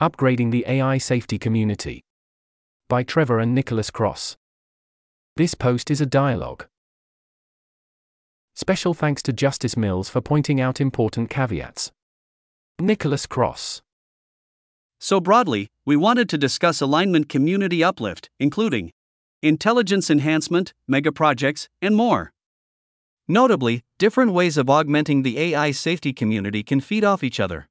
Upgrading the AI Safety Community. By Trevor and Nicholas Kross. This post is a dialogue. Special thanks to Justis Mills for pointing out important caveats. Nicholas Kross. So, broadly, we wanted to discuss alignment community uplift, including intelligence enhancement, megaprojects, and more. Notably, different ways of augmenting the AI safety community can feed off each other.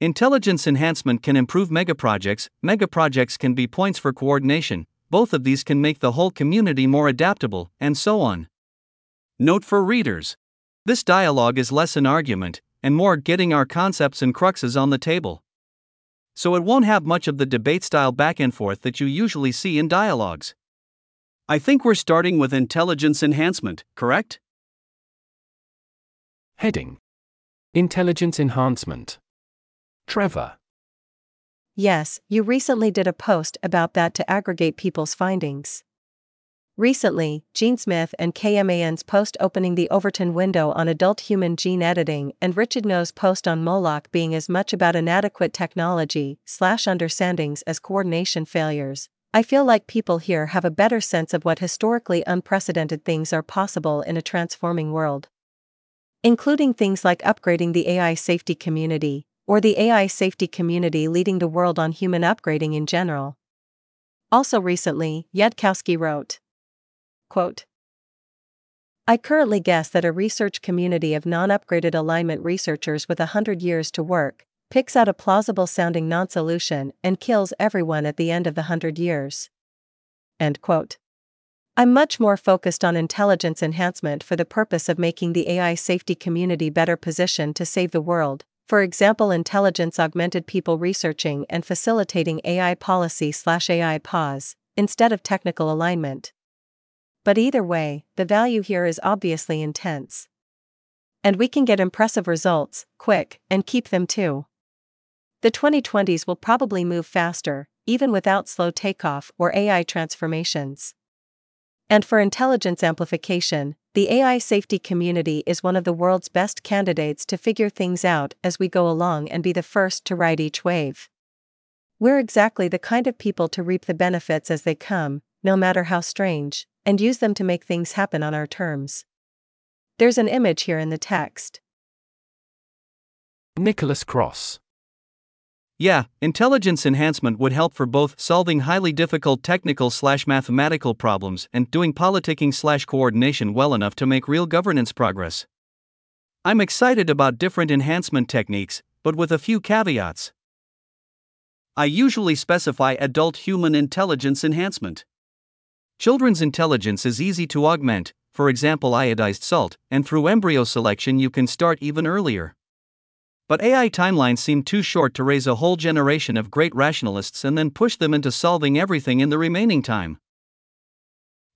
Intelligence enhancement can improve megaprojects, megaprojects can be points for coordination, both of these can make the whole community more adaptable, and so on. Note for readers this dialogue is less an argument, and more getting our concepts and cruxes on the table. So it won't have much of the debate style back and forth that you usually see in dialogues. I think we're starting with intelligence enhancement, correct? Heading Intelligence Enhancement. Trevor. Yes, you recently did a post about that to aggregate people's findings. Recently, Gene Smith and KMAN's post opening the Overton window on adult human gene editing and Richard Ngo's post on Moloch being as much about inadequate technology slash understandings as coordination failures. I feel like people here have a better sense of what historically unprecedented things are possible in a transforming world including things like upgrading the AI safety community, or the AI safety community leading the world on human upgrading in general. Also recently, Yudkowsky wrote, quote, I currently guess that a research community of non upgraded alignment researchers with a hundred years to work picks out a plausible sounding non solution and kills everyone at the end of the hundred years. End quote. I'm much more focused on intelligence enhancement for the purpose of making the AI safety community better positioned to save the world. For example, intelligence augmented people researching and facilitating AI policy slash AI pause, instead of technical alignment. But either way, the value here is obviously intense. And we can get impressive results, quick, and keep them too. The 2020s will probably move faster, even without slow takeoff or AI transformations. And for intelligence amplification, the AI safety community is one of the world's best candidates to figure things out as we go along and be the first to ride each wave. We're exactly the kind of people to reap the benefits as they come, no matter how strange, and use them to make things happen on our terms. There's an image here in the text. Nicholas Kross. Yeah, intelligence enhancement would help for both solving highly difficult technical slash mathematical problems and doing politicking slash coordination well enough to make real governance progress. I'm excited about different enhancement techniques, but with a few caveats. I usually specify adult human intelligence enhancement. Children's intelligence is easy to augment, for example, iodized salt, and through embryo selection, you can start even earlier. But AI timelines seem too short to raise a whole generation of great rationalists and then push them into solving everything in the remaining time.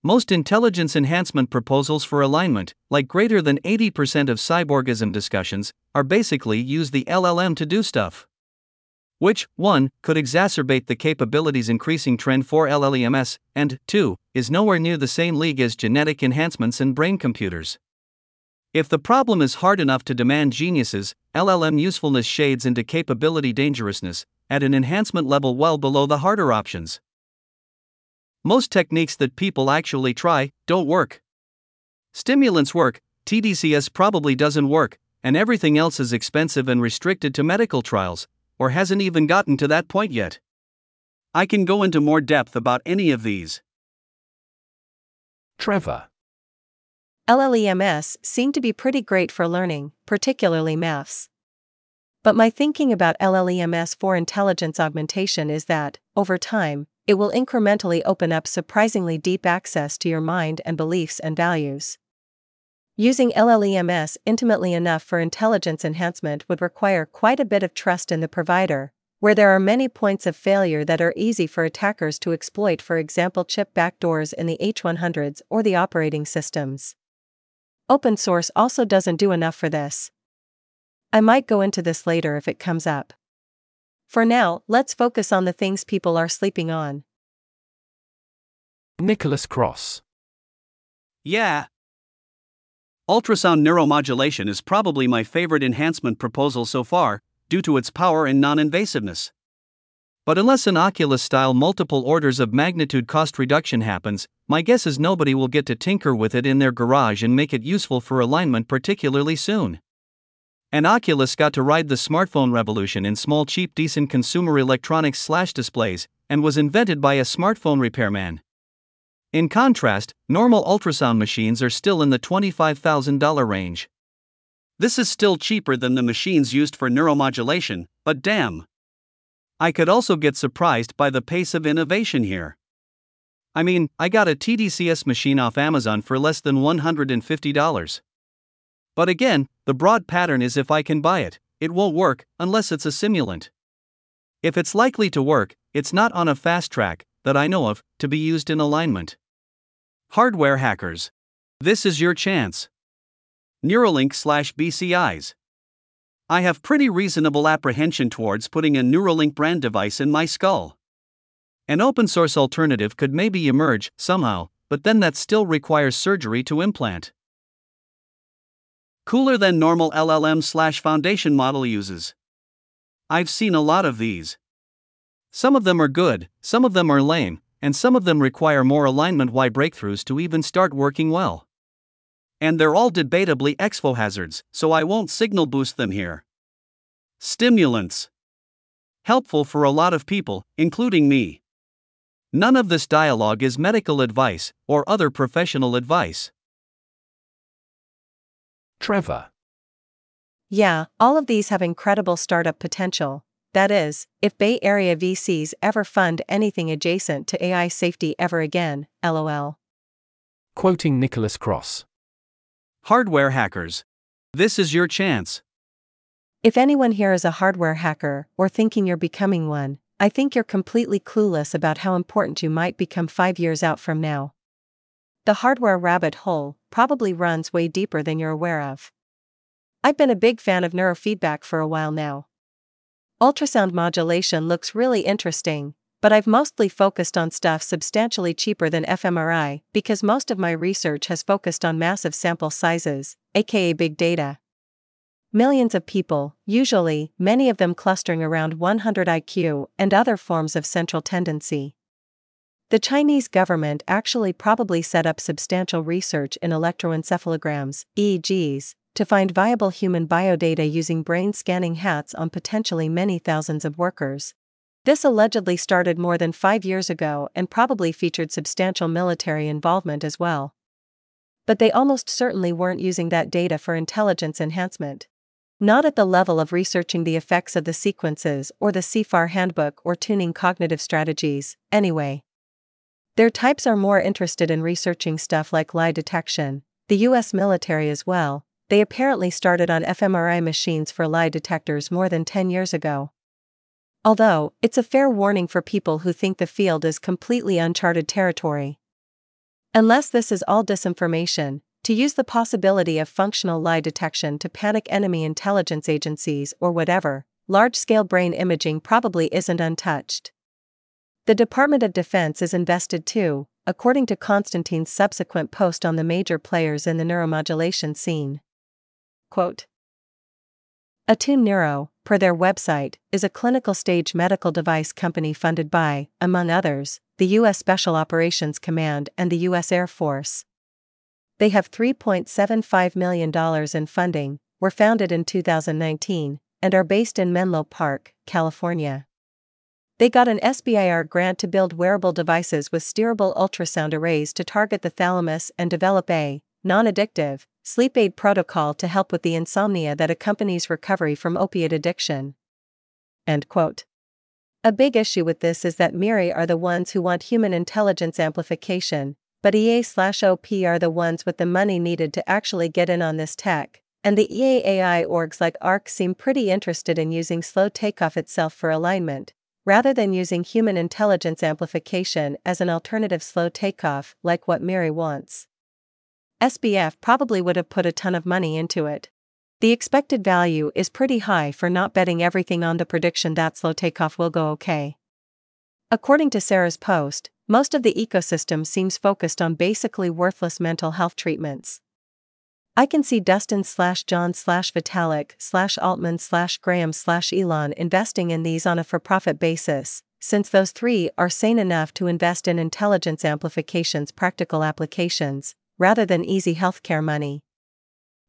Most intelligence enhancement proposals for alignment, like greater than 80% of cyborgism discussions, are basically use the LLM to do stuff. Which, 1, could exacerbate the capabilities increasing trend for LLMs, and 2, is nowhere near the same league as genetic enhancements and brain computers. If the problem is hard enough to demand geniuses, LLM usefulness shades into capability dangerousness, at an enhancement level well below the harder options. Most techniques that people actually try don't work. Stimulants work, TDCS probably doesn't work, and everything else is expensive and restricted to medical trials, or hasn't even gotten to that point yet. I can go into more depth about any of these. Trevor. LLMs seem to be pretty great for learning, particularly maths. But my thinking about LLMs for intelligence augmentation is that, over time, it will incrementally open up surprisingly deep access to your mind and beliefs and values. Using LLMs intimately enough for intelligence enhancement would require quite a bit of trust in the provider, where there are many points of failure that are easy for attackers to exploit, for example, chip backdoors in the H100s or the operating systems. Open source also doesn't do enough for this. I might go into this later if it comes up. For now, let's focus on the things people are sleeping on. Nicholas Kross. Yeah. Ultrasound neuromodulation is probably my favorite enhancement proposal so far, due to its power and non invasiveness. But unless an Oculus style multiple orders of magnitude cost reduction happens, my guess is nobody will get to tinker with it in their garage and make it useful for alignment particularly soon. And Oculus got to ride the smartphone revolution in small, cheap, decent consumer electronics slash displays, and was invented by a smartphone repairman. In contrast, normal ultrasound machines are still in the $25,000 range. This is still cheaper than the machines used for neuromodulation, but damn. I could also get surprised by the pace of innovation here. I mean, I got a TDCS machine off Amazon for less than $150. But again, the broad pattern is if I can buy it, it won't work unless it's a simulant. If it's likely to work, it's not on a fast track, that I know of, to be used in alignment. Hardware hackers. This is your chance. Neuralink slash BCIs. I have pretty reasonable apprehension towards putting a Neuralink brand device in my skull. An open source alternative could maybe emerge somehow, but then that still requires surgery to implant. Cooler than normal LLM slash foundation model uses. I've seen a lot of these. Some of them are good, some of them are lame, and some of them require more alignment Y breakthroughs to even start working well and they're all debatably exfo hazards, so I won't signal boost them here. Stimulants. Helpful for a lot of people, including me. None of this dialogue is medical advice or other professional advice. Trevor. Yeah, all of these have incredible startup potential. That is, if Bay Area VCs ever fund anything adjacent to AI safety ever again, lol. Quoting Nicholas Kross. Hardware hackers. This is your chance. If anyone here is a hardware hacker, or thinking you're becoming one, I think you're completely clueless about how important you might become five years out from now. The hardware rabbit hole probably runs way deeper than you're aware of. I've been a big fan of neurofeedback for a while now. Ultrasound modulation looks really interesting, but I've mostly focused on stuff substantially cheaper than fMRI because most of my research has focused on massive sample sizes, aka big data. Millions of people, usually, many of them clustering around 100 IQ and other forms of central tendency. The Chinese government actually probably set up substantial research in electroencephalograms, EEGs, to find viable human biodata using brain scanning hats on potentially many thousands of workers. This allegedly started more than five years ago and probably featured substantial military involvement as well. But they almost certainly weren't using that data for intelligence enhancement. Not at the level of researching the effects of the sequences or the CFAR handbook or tuning cognitive strategies, anyway. Their types are more interested in researching stuff like lie detection, the US military as well. They apparently started on fMRI machines for lie detectors more than 10 years ago. Although, it's a fair warning for people who think the field is completely uncharted territory. Unless this is all disinformation, to use the possibility of functional lie detection to panic enemy intelligence agencies or whatever, large scale brain imaging probably isn't untouched. The Department of Defense is invested too, according to Constantine's subsequent post on the major players in the neuromodulation scene. Quote Attune Neuro, per their website, is a clinical stage medical device company funded by, among others, the U.S. Special Operations Command and the U.S. Air Force. They have $3.75 million in funding, were founded in 2019, and are based in Menlo Park, California. They got an SBIR grant to build wearable devices with steerable ultrasound arrays to target the thalamus and develop a non addictive sleep aid protocol to help with the insomnia that accompanies recovery from opiate addiction. End quote. A big issue with this is that MIRI are the ones who want human intelligence amplification, but EA slash OP are the ones with the money needed to actually get in on this tech, and the EAAI orgs like ARC seem pretty interested in using slow takeoff itself for alignment, rather than using human intelligence amplification as an alternative slow takeoff like what MIRI wants. SBF probably would have put a ton of money into it. The expected value is pretty high for not betting everything on the prediction that slow takeoff will go okay. According to Sarah's post, most of the ecosystem seems focused on basically worthless mental health treatments. I can see Dustin slash John slash Vitalik slash Altman slash Graham slash Elon investing in these on a for profit basis, since those three are sane enough to invest in intelligence amplification's practical applications, rather than easy healthcare money.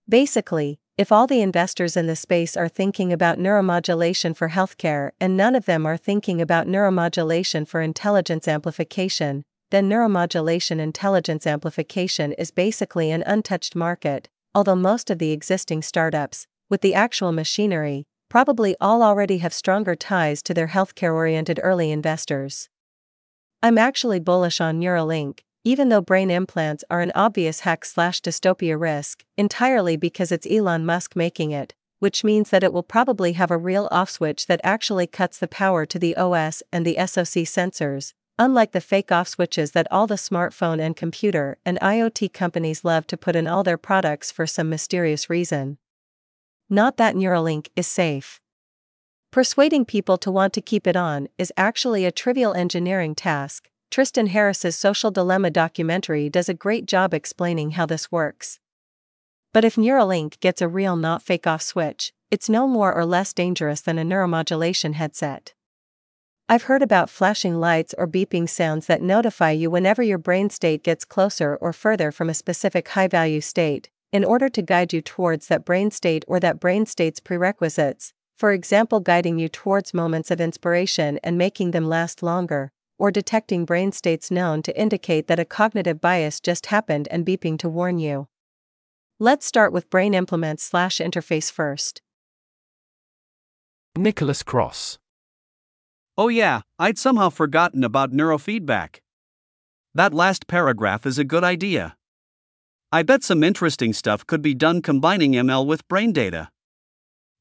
Basically, if all the investors in the space are thinking about neuromodulation for healthcare and none of them are thinking about neuromodulation for intelligence amplification, then neuromodulation intelligence amplification is basically an untouched market, although most of the existing startups, with the actual machinery, probably all already have stronger ties to their healthcare oriented early investors. I'm actually bullish on Neuralink, even though brain implants are an obvious hack slash dystopia risk, entirely because it's Elon Musk making it, which means that it will probably have a real off switch that actually cuts the power to the OS and the SoC sensors, unlike the fake off switches that all the smartphone and computer and IoT companies love to put in all their products for some mysterious reason. Not that Neuralink is safe. Persuading people to want to keep it on is actually a trivial engineering task, Tristan Harris's Social Dilemma documentary does a great job explaining how this works. But if Neuralink gets a real not fake off switch, it's no more or less dangerous than a neuromodulation headset. I've heard about flashing lights or beeping sounds that notify you whenever your brain state gets closer or further from a specific high value state, in order to guide you towards that brain state or that brain state's prerequisites, for example, guiding you towards moments of inspiration and making them last longer, or detecting brain states known to indicate that a cognitive bias just happened and beeping to warn you. Let's start with brain implement slash interface first. Nicholas Kross. Oh, yeah, I'd somehow forgotten about neurofeedback. That last paragraph is a good idea. I bet some interesting stuff could be done combining ML with brain data.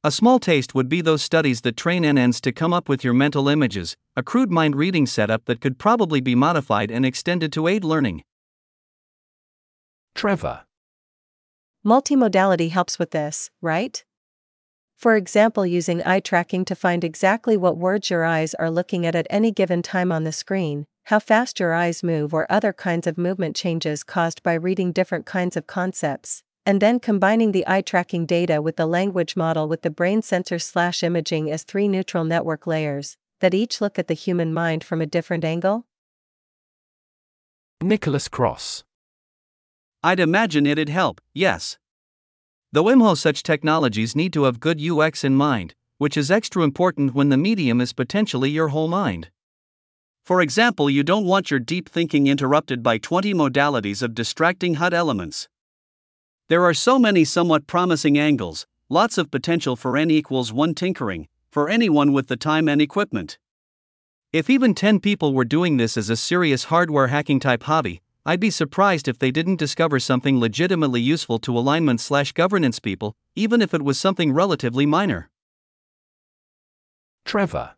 A small taste would be those studies that train NNs to come up with your mental images, a crude mind reading setup that could probably be modified and extended to aid learning. Trevor. Multimodality helps with this, right? For example, using eye tracking to find exactly what words your eyes are looking at at any given time on the screen, how fast your eyes move, or other kinds of movement changes caused by reading different kinds of concepts and then combining the eye tracking data with the language model with the brain sensor slash imaging as three neutral network layers that each look at the human mind from a different angle? Nicholas Kross. I'd imagine it'd help, yes. Though IMHO such technologies need to have good UX in mind, which is extra important when the medium is potentially your whole mind. For example, you don't want your deep thinking interrupted by 20 modalities of distracting HUD elements. There are so many somewhat promising angles, lots of potential for n equals 1 tinkering, for anyone with the time and equipment. If even 10 people were doing this as a serious hardware hacking type hobby, I'd be surprised if they didn't discover something legitimately useful to alignment slash governance people, even if it was something relatively minor. Trevor.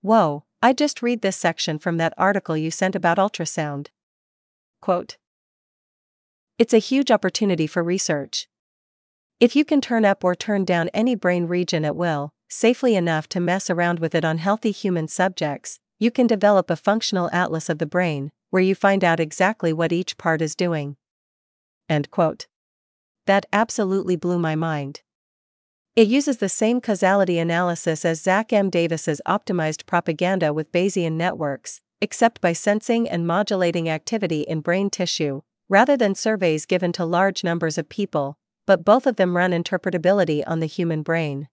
Whoa, I just read this section from that article you sent about ultrasound. Quote it's a huge opportunity for research. If you can turn up or turn down any brain region at will, safely enough to mess around with it on healthy human subjects, you can develop a functional atlas of the brain, where you find out exactly what each part is doing. End quote. That absolutely blew my mind. It uses the same causality analysis as Zach M. Davis's optimized propaganda with Bayesian networks, except by sensing and modulating activity in brain tissue, rather than surveys given to large numbers of people, but both of them run interpretability on the human brain.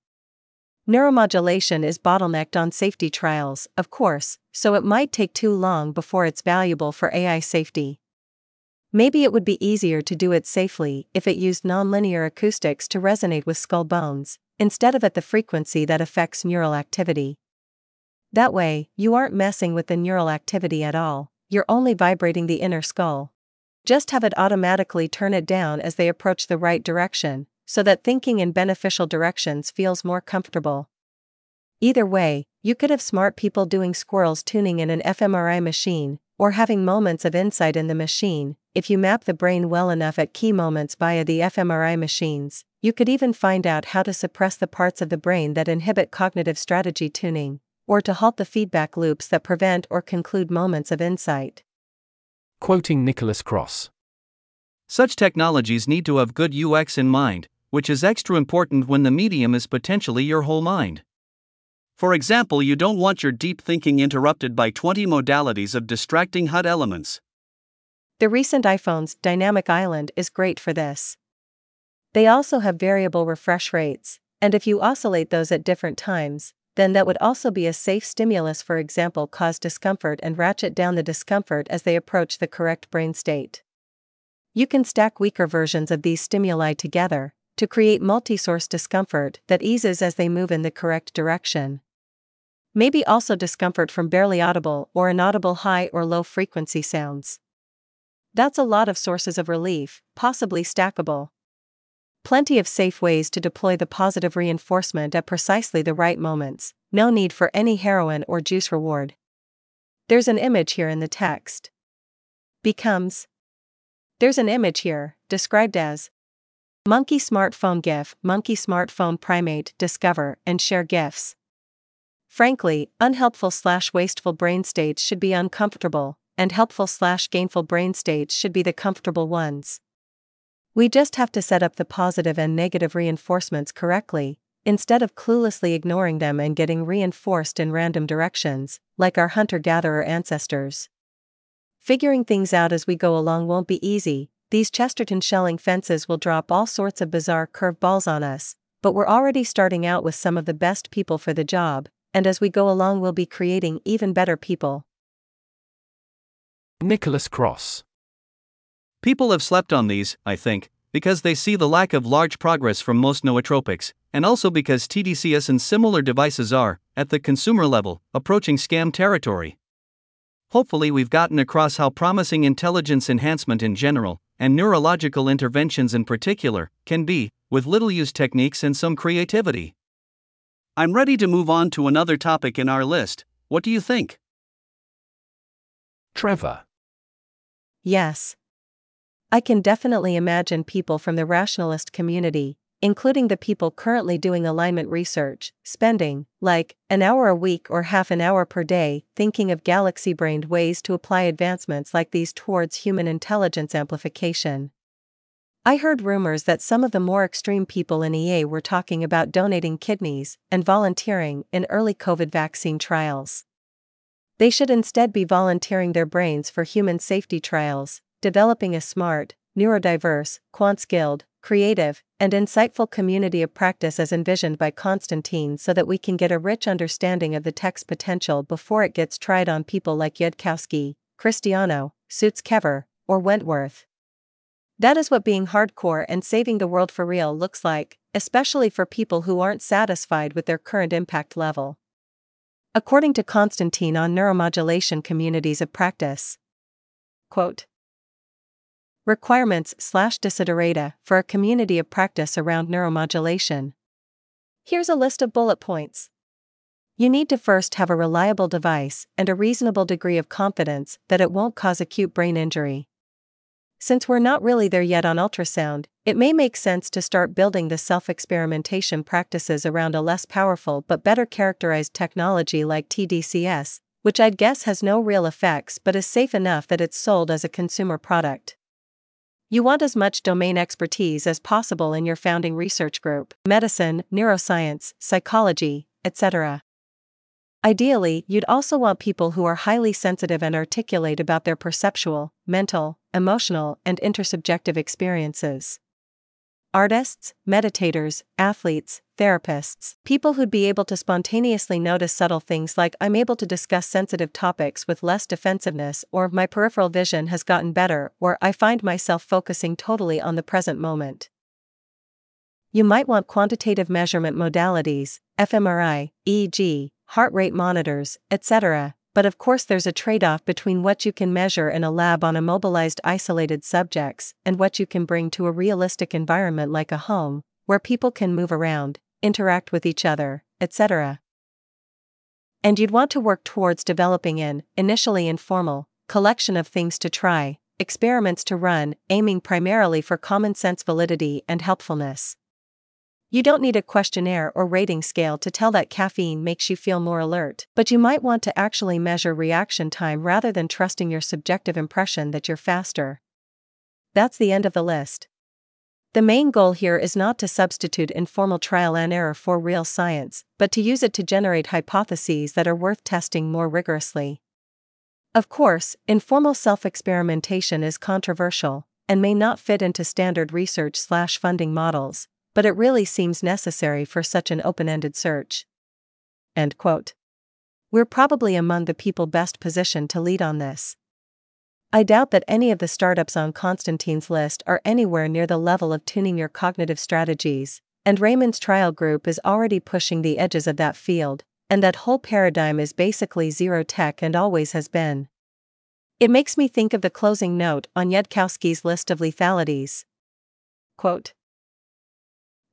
Neuromodulation is bottlenecked on safety trials, of course, so it might take too long before it's valuable for AI safety. Maybe it would be easier to do it safely if it used nonlinear acoustics to resonate with skull bones, instead of at the frequency that affects neural activity. That way, you aren't messing with the neural activity at all, you're only vibrating the inner skull. Just have it automatically turn it down as they approach the right direction, so that thinking in beneficial directions feels more comfortable. Either way, you could have smart people doing squirrels tuning in an fMRI machine, or having moments of insight in the machine. If you map the brain well enough at key moments via the fMRI machines, you could even find out how to suppress the parts of the brain that inhibit cognitive strategy tuning, or to halt the feedback loops that prevent or conclude moments of insight. Quoting Nicholas Kross. Such technologies need to have good UX in mind, which is extra important when the medium is potentially your whole mind. For example, you don't want your deep thinking interrupted by 20 modalities of distracting HUD elements. The recent iPhone's Dynamic Island is great for this. They also have variable refresh rates, and if you oscillate those at different times, then that would also be a safe stimulus, for example, cause discomfort and ratchet down the discomfort as they approach the correct brain state. You can stack weaker versions of these stimuli together to create multi source discomfort that eases as they move in the correct direction. Maybe also discomfort from barely audible or inaudible high or low frequency sounds. That's a lot of sources of relief, possibly stackable. Plenty of safe ways to deploy the positive reinforcement at precisely the right moments, no need for any heroin or juice reward. There's an image here in the text. Becomes. There's an image here, described as Monkey smartphone GIF, monkey smartphone primate, discover, and share GIFs. Frankly, unhelpful slash wasteful brain states should be uncomfortable, and helpful slash gainful brain states should be the comfortable ones. We just have to set up the positive and negative reinforcements correctly, instead of cluelessly ignoring them and getting reinforced in random directions, like our hunter gatherer ancestors. Figuring things out as we go along won't be easy, these Chesterton Schelling fences will drop all sorts of bizarre curveballs on us, but we're already starting out with some of the best people for the job, and as we go along, we'll be creating even better people. Nicholas Kross People have slept on these, I think, because they see the lack of large progress from most nootropics, and also because TDCS and similar devices are, at the consumer level, approaching scam territory. Hopefully, we've gotten across how promising intelligence enhancement in general, and neurological interventions in particular, can be, with little used techniques and some creativity. I'm ready to move on to another topic in our list. What do you think? Trevor. Yes. I can definitely imagine people from the rationalist community, including the people currently doing alignment research, spending, like, an hour a week or half an hour per day thinking of galaxy brained ways to apply advancements like these towards human intelligence amplification. I heard rumors that some of the more extreme people in EA were talking about donating kidneys and volunteering in early COVID vaccine trials. They should instead be volunteering their brains for human safety trials, developing a smart, neurodiverse, quant skilled, creative, and insightful community of practice as envisioned by Constantine so that we can get a rich understanding of the tech's potential before it gets tried on people like Yudkowsky, Christiano, Sutskever, or Wentworth. That is what being hardcore and saving the world for real looks like, especially for people who aren't satisfied with their current impact level. According to Constantine on neuromodulation communities of practice. Quote, Requirements slash desiderata for a community of practice around neuromodulation. Here's a list of bullet points. You need to first have a reliable device and a reasonable degree of confidence that it won't cause acute brain injury. Since we're not really there yet on ultrasound, it may make sense to start building the self experimentation practices around a less powerful but better characterized technology like TDCS, which I'd guess has no real effects but is safe enough that it's sold as a consumer product. You want as much domain expertise as possible in your founding research group medicine, neuroscience, psychology, etc. Ideally, you'd also want people who are highly sensitive and articulate about their perceptual, mental, emotional, and intersubjective experiences. Artists, meditators, athletes, therapists, people who'd be able to spontaneously notice subtle things like I'm able to discuss sensitive topics with less defensiveness, or my peripheral vision has gotten better, or I find myself focusing totally on the present moment. You might want quantitative measurement modalities, fMRI, EEG, heart rate monitors, etc., but of course there's a trade off between what you can measure in a lab on immobilized isolated subjects and what you can bring to a realistic environment like a home, where people can move around, interact with each other, etc. And you'd want to work towards developing an, initially informal, collection of things to try, experiments to run, aiming primarily for common sense validity and helpfulness. You don't need a questionnaire or rating scale to tell that caffeine makes you feel more alert, but you might want to actually measure reaction time rather than trusting your subjective impression that you're faster. That's the end of the list. The main goal here is not to substitute informal trial and error for real science, but to use it to generate hypotheses that are worth testing more rigorously. Of course, informal self experimentation is controversial and may not fit into standard research slash funding models, but it really seems necessary for such an open ended search. End quote. We're probably among the people best positioned to lead on this. I doubt that any of the startups on Constantine's list are anywhere near the level of tuning your cognitive strategies, and Raemon's trial group is already pushing the edges of that field, and that whole paradigm is basically zero tech and always has been. It makes me think of the closing note on Yudkowsky's list of lethalities. Quote,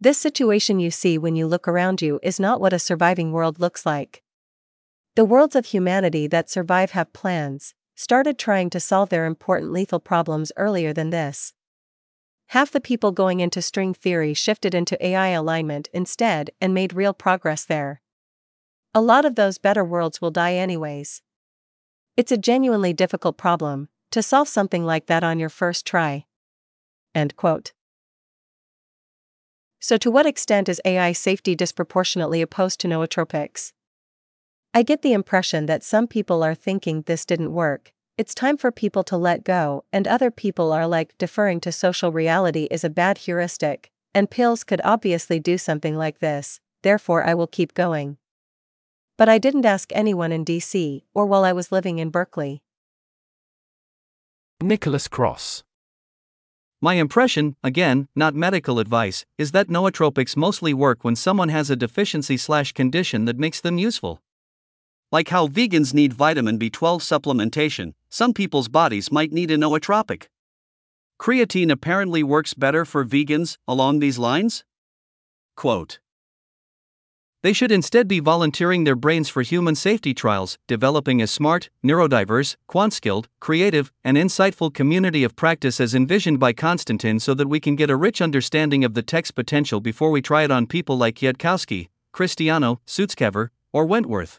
this situation you see when you look around you is not what a surviving world looks like. The worlds of humanity that survive have plans, started trying to solve their important lethal problems earlier than this. Half the people going into string theory shifted into AI alignment instead and made real progress there. A lot of those better worlds will die anyways. It's a genuinely difficult problem to solve something like that on your first try. End quote. So, to what extent is AI safety disproportionately opposed to nootropics? I get the impression that some people are thinking this didn't work, it's time for people to let go, and other people are like deferring to social reality is a bad heuristic, and pills could obviously do something like this, therefore I will keep going. But I didn't ask anyone in DC or while I was living in Berkeley. Nicholas Kross. My impression, again, not medical advice, is that nootropics mostly work when someone has a deficiency slash condition that makes them useful. Like how vegans need vitamin B12 supplementation, some people's bodies might need a nootropic. Creatine apparently works better for vegans along these lines? Quote They should instead be volunteering their brains for human safety trials, developing a smart, neurodiverse, quant skilled, creative, and insightful community of practice as envisioned by Constantine so that we can get a rich understanding of the tech's potential before we try it on people like Yudkowsky, Christiano, Sutskever, or Wentworth.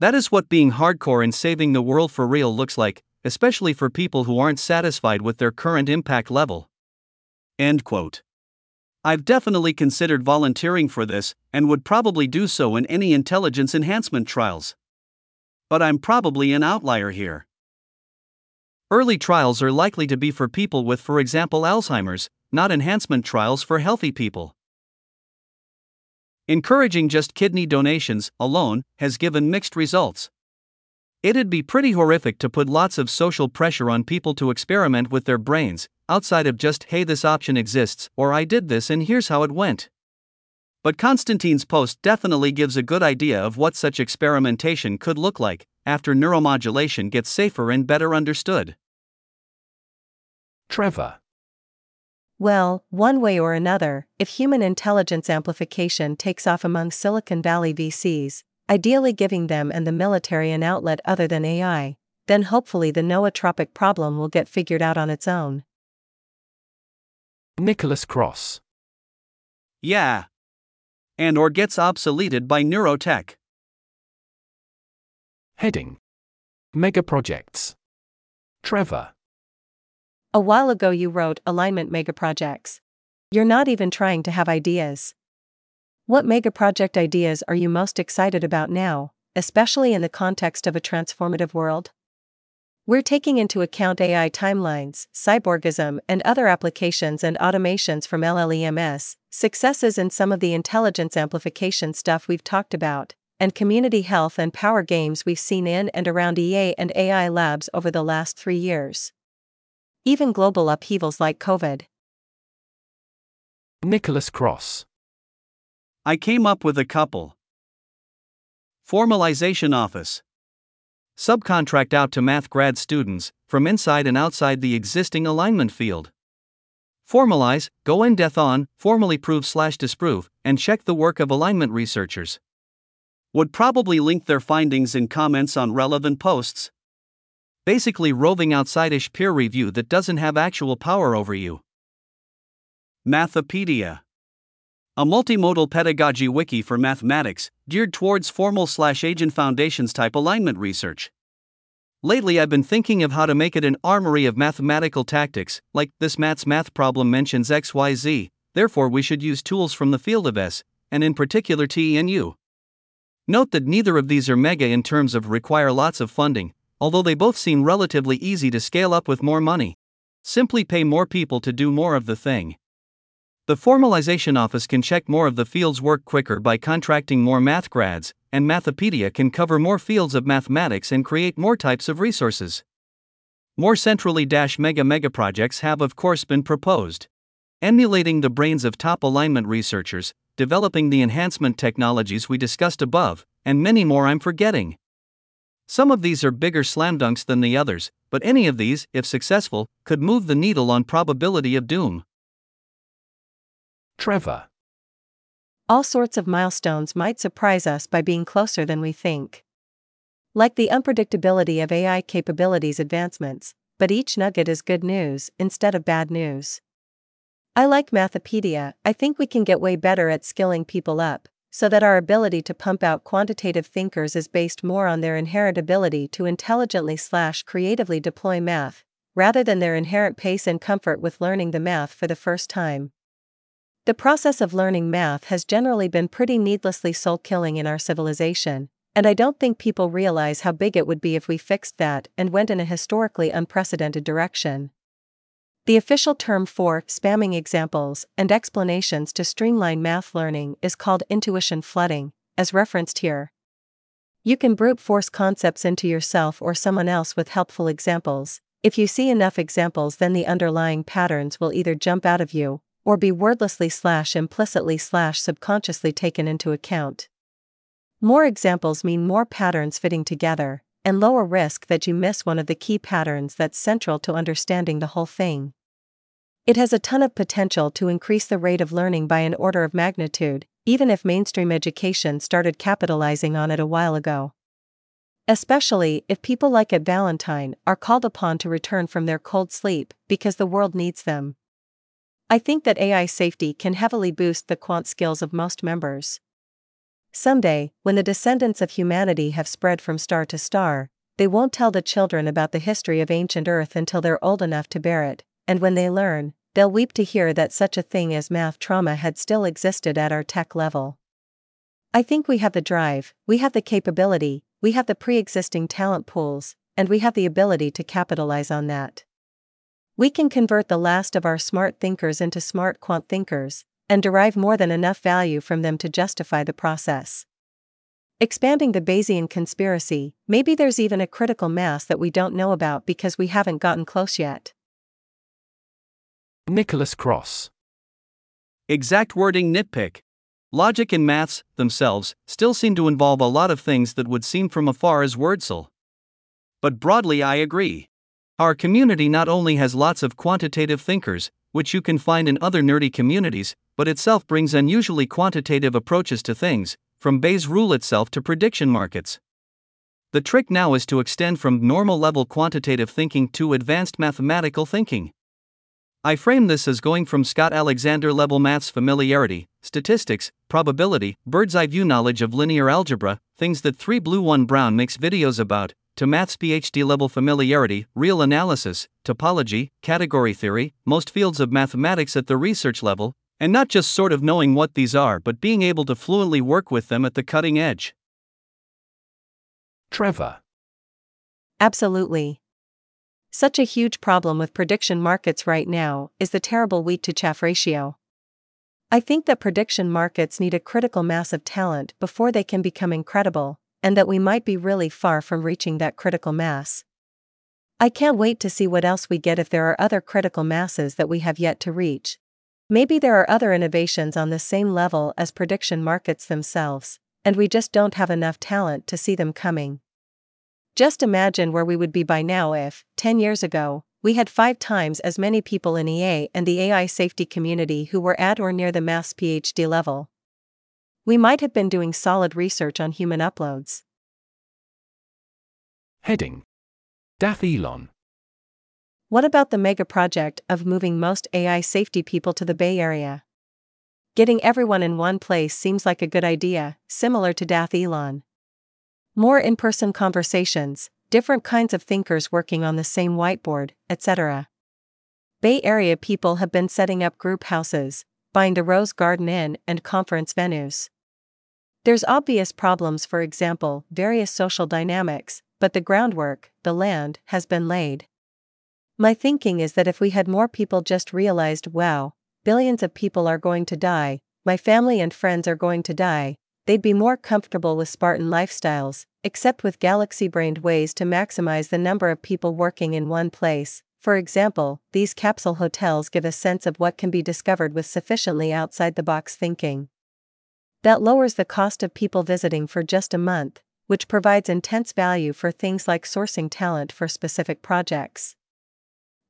That is what being hardcore and saving the world for real looks like, especially for people who aren't satisfied with their current impact level. End quote. I've definitely considered volunteering for this, and would probably do so in any intelligence enhancement trials. But I'm probably an outlier here. Early trials are likely to be for people with, for example, Alzheimer's, not enhancement trials for healthy people. Encouraging just kidney donations alone has given mixed results. It'd be pretty horrific to put lots of social pressure on people to experiment with their brains, outside of just, hey, this option exists, or I did this and here's how it went. But Constantine's post definitely gives a good idea of what such experimentation could look like after neuromodulation gets safer and better understood. Trevor. Well, one way or another, if human intelligence amplification takes off among Silicon Valley VCs, ideally giving them and the military an outlet other than AI, then hopefully the nootropic problem will get figured out on its own. Nicholas Kross. Yeah. And or gets obsoleted by neurotech. Heading Mega Projects. Trevor. A while ago you wrote alignment megaprojects. You're not even trying to have ideas. What megaproject ideas are you most excited about now, especially in the context of a transformative world? We're taking into account AI timelines, cyborgism, and other applications and automations from LLMs, successes in some of the intelligence amplification stuff we've talked about, and community health and power games we've seen in and around EA and AI labs over the last three years even global upheavals like COVID. Nicholas Kross. I came up with a couple. Formalization Office. Subcontract out to math grad students from inside and outside the existing alignment field. Formalize, go in depth on, formally prove slash disprove, and check the work of alignment researchers. Would probably link their findings in comments on relevant posts basically roving outside-ish peer review that doesn't have actual power over you. Mathopedia. A multimodal pedagogy wiki for mathematics, geared towards formal slash agent foundations type alignment research. Lately, I've been thinking of how to make it an armory of mathematical tactics, like this maths math problem mentions XYZ, therefore, we should use tools from the field of S, and in particular T and U. Note that neither of these are mega in terms of require lots of funding, although they both seem relatively easy to scale up with more money. Simply pay more people to do more of the thing. The formalization office can check more of the field's work quicker by contracting more math grads, and Mathpedia can cover more fields of mathematics and create more types of resources. More centrally dash mega mega projects have of course been proposed. Emulating the brains of top alignment researchers, developing the enhancement technologies we discussed above, and many more I'm forgetting. Some of these are bigger slam dunks than the others, but any of these, if successful, could move the needle on probability of doom. Trevor. All sorts of milestones might surprise us by being closer than we think. Like the unpredictability of AI capabilities advancements, but each nugget is good news instead of bad news. I like Mathpedia, I think we can get way better at skilling people up, so that our ability to pump out quantitative thinkers is based more on their inherent ability to intelligently slash creatively deploy math, rather than their inherent pace and comfort with learning the math for the first time. The process of learning math has generally been pretty needlessly soul killing in our civilization, and I don't think people realize how big it would be if we fixed that and went in a historically unprecedented direction. The official term for spamming examples and explanations to streamline math learning is called intuition flooding, as referenced here. You can brute force concepts into yourself or someone else with helpful examples. If you see enough examples, then the underlying patterns will either jump out of you or be wordlessly slash implicitly slash subconsciously taken into account. More examples mean more patterns fitting together, and lower risk that you miss one of the key patterns that's central to understanding the whole thing. It has a ton of potential to increase the rate of learning by an order of magnitude, even if mainstream education started capitalizing on it a while ago. Especially if people like at Valentine are called upon to return from their cold sleep because the world needs them. I think that AI safety can heavily boost the quant skills of most members. Someday, when the descendants of humanity have spread from star to star, they won't tell the children about the history of ancient Earth until they're old enough to bear it, and when they learn, they'll weep to hear that such a thing as math trauma had still existed at our tech level. I think we have the drive, we have the capability, we have the pre existing talent pools, and we have the ability to capitalize on that. We can convert the last of our smart thinkers into smart quant thinkers, and derive more than enough value from them to justify the process. Expanding the Bayesian conspiracy, maybe there's even a critical mass that we don't know about because we haven't gotten close yet. Nicholas Kross. Exact wording nitpick. Logic and maths, themselves, still seem to involve a lot of things that would seem from afar as wordcel. But broadly, I agree. Our community not only has lots of quantitative thinkers, which you can find in other nerdy communities, but itself brings unusually quantitative approaches to things, from Bayes' rule itself to prediction markets. The trick now is to extend from normal level quantitative thinking to advanced mathematical thinking. I frame this as going from Scott Alexander level maths familiarity, statistics, probability, bird's eye view knowledge of linear algebra, things that 3 Blue 1 Brown makes videos about, to maths PhD level familiarity, real analysis, topology, category theory, most fields of mathematics at the research level, and not just sort of knowing what these are but being able to fluently work with them at the cutting edge. Trevor. Absolutely. Such a huge problem with prediction markets right now is the terrible wheat to chaff ratio. I think that prediction markets need a critical mass of talent before they can become incredible, and that we might be really far from reaching that critical mass. I can't wait to see what else we get if there are other critical masses that we have yet to reach. Maybe there are other innovations on the same level as prediction markets themselves, and we just don't have enough talent to see them coming. Just imagine where we would be by now if, 10 years ago, we had five times as many people in EA and the AI safety community who were at or near the mass PhD level we might have been doing solid research on human uploads. Heading Dath ilan. What about the mega project of moving most AI safety people to the Bay Area? Getting everyone in one place seems like a good idea, similar to Dath ilan. More in person conversations, different kinds of thinkers working on the same whiteboard, etc. Bay Area people have been setting up group houses, buying the Rose Garden Inn, and conference venues. There's obvious problems, for example, various social dynamics, but the groundwork, the land, has been laid. My thinking is that if we had more people just realized, wow, billions of people are going to die, my family and friends are going to die, they'd be more comfortable with Spartan lifestyles, except with galaxy brained ways to maximize the number of people working in one place. For example, these capsule hotels give a sense of what can be discovered with sufficiently outside the box thinking. That lowers the cost of people visiting for just a month, which provides intense value for things like sourcing talent for specific projects.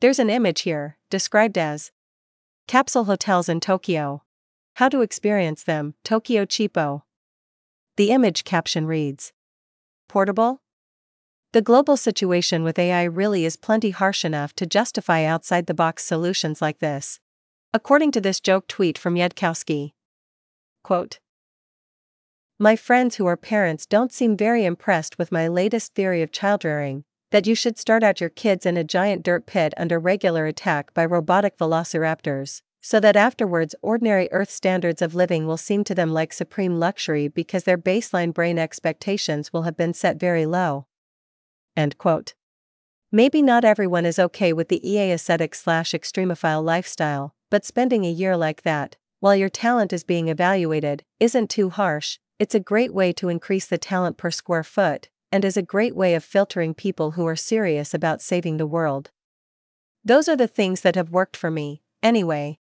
There's an image here, described as Capsule Hotels in Tokyo. How to experience them, Tokyo Cheapo. The image caption reads Portable? The global situation with AI really is plenty harsh enough to justify outside the box solutions like this. According to this joke tweet from Yudkowsky. Quote My friends who are parents don't seem very impressed with my latest theory of child rearing, that you should start out your kids in a giant dirt pit under regular attack by robotic velociraptors, so that afterwards ordinary Earth standards of living will seem to them like supreme luxury because their baseline brain expectations will have been set very low. End quote. Maybe not everyone is okay with the EA ascetic slash extremophile lifestyle, but spending a year like that, while your talent is being evaluated, isn't too harsh, it's a great way to increase the talent per square foot, and is a great way of filtering people who are serious about saving the world. Those are the things that have worked for me, anyway.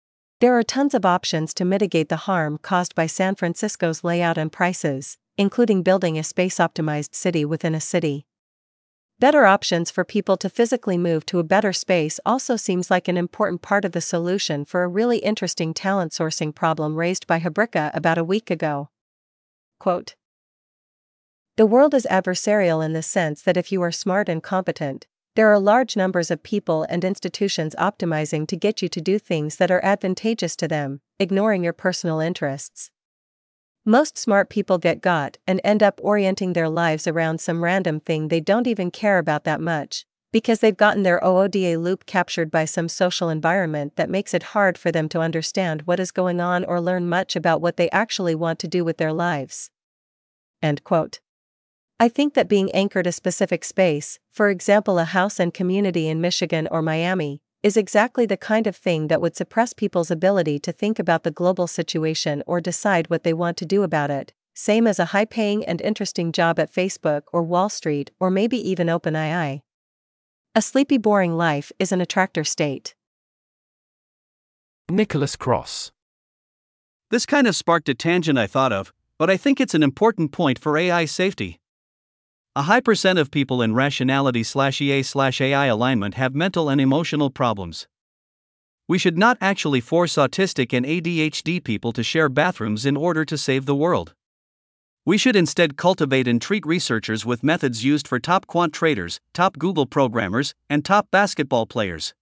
There are tons of options to mitigate the harm caused by San Francisco's layout and prices, including building a space optimized city within a city. Better options for people to physically move to a better space also seems like an important part of the solution for a really interesting talent sourcing problem raised by Habryka about a week ago. Quote the world is adversarial in the sense that if you are smart and competent, there are large numbers of people and institutions optimizing to get you to do things that are advantageous to them, ignoring your personal interests. Most smart people get got and end up orienting their lives around some random thing they don't even care about that much, because they've gotten their OODA loop captured by some social environment that makes it hard for them to understand what is going on or learn much about what they actually want to do with their lives. End quote. I think that being anchored a specific space, for example a house and community in Michigan or Miami, is exactly the kind of thing that would suppress people's ability to think about the global situation or decide what they want to do about it, same as a high paying and interesting job at Facebook or Wall Street or maybe even OpenAI. A sleepy, boring life is an attractor state. Nicholas Kross. This kind of sparked a tangent I thought of, but I think it's an important point for AI safety. A high percent of people in rationality slash EA slash AI alignment have mental and emotional problems. We should not actually force autistic and ADHD people to share bathrooms in order to save the world. We should instead cultivate and treat researchers with methods used for top quant traders, top Google programmers, and top basketball players.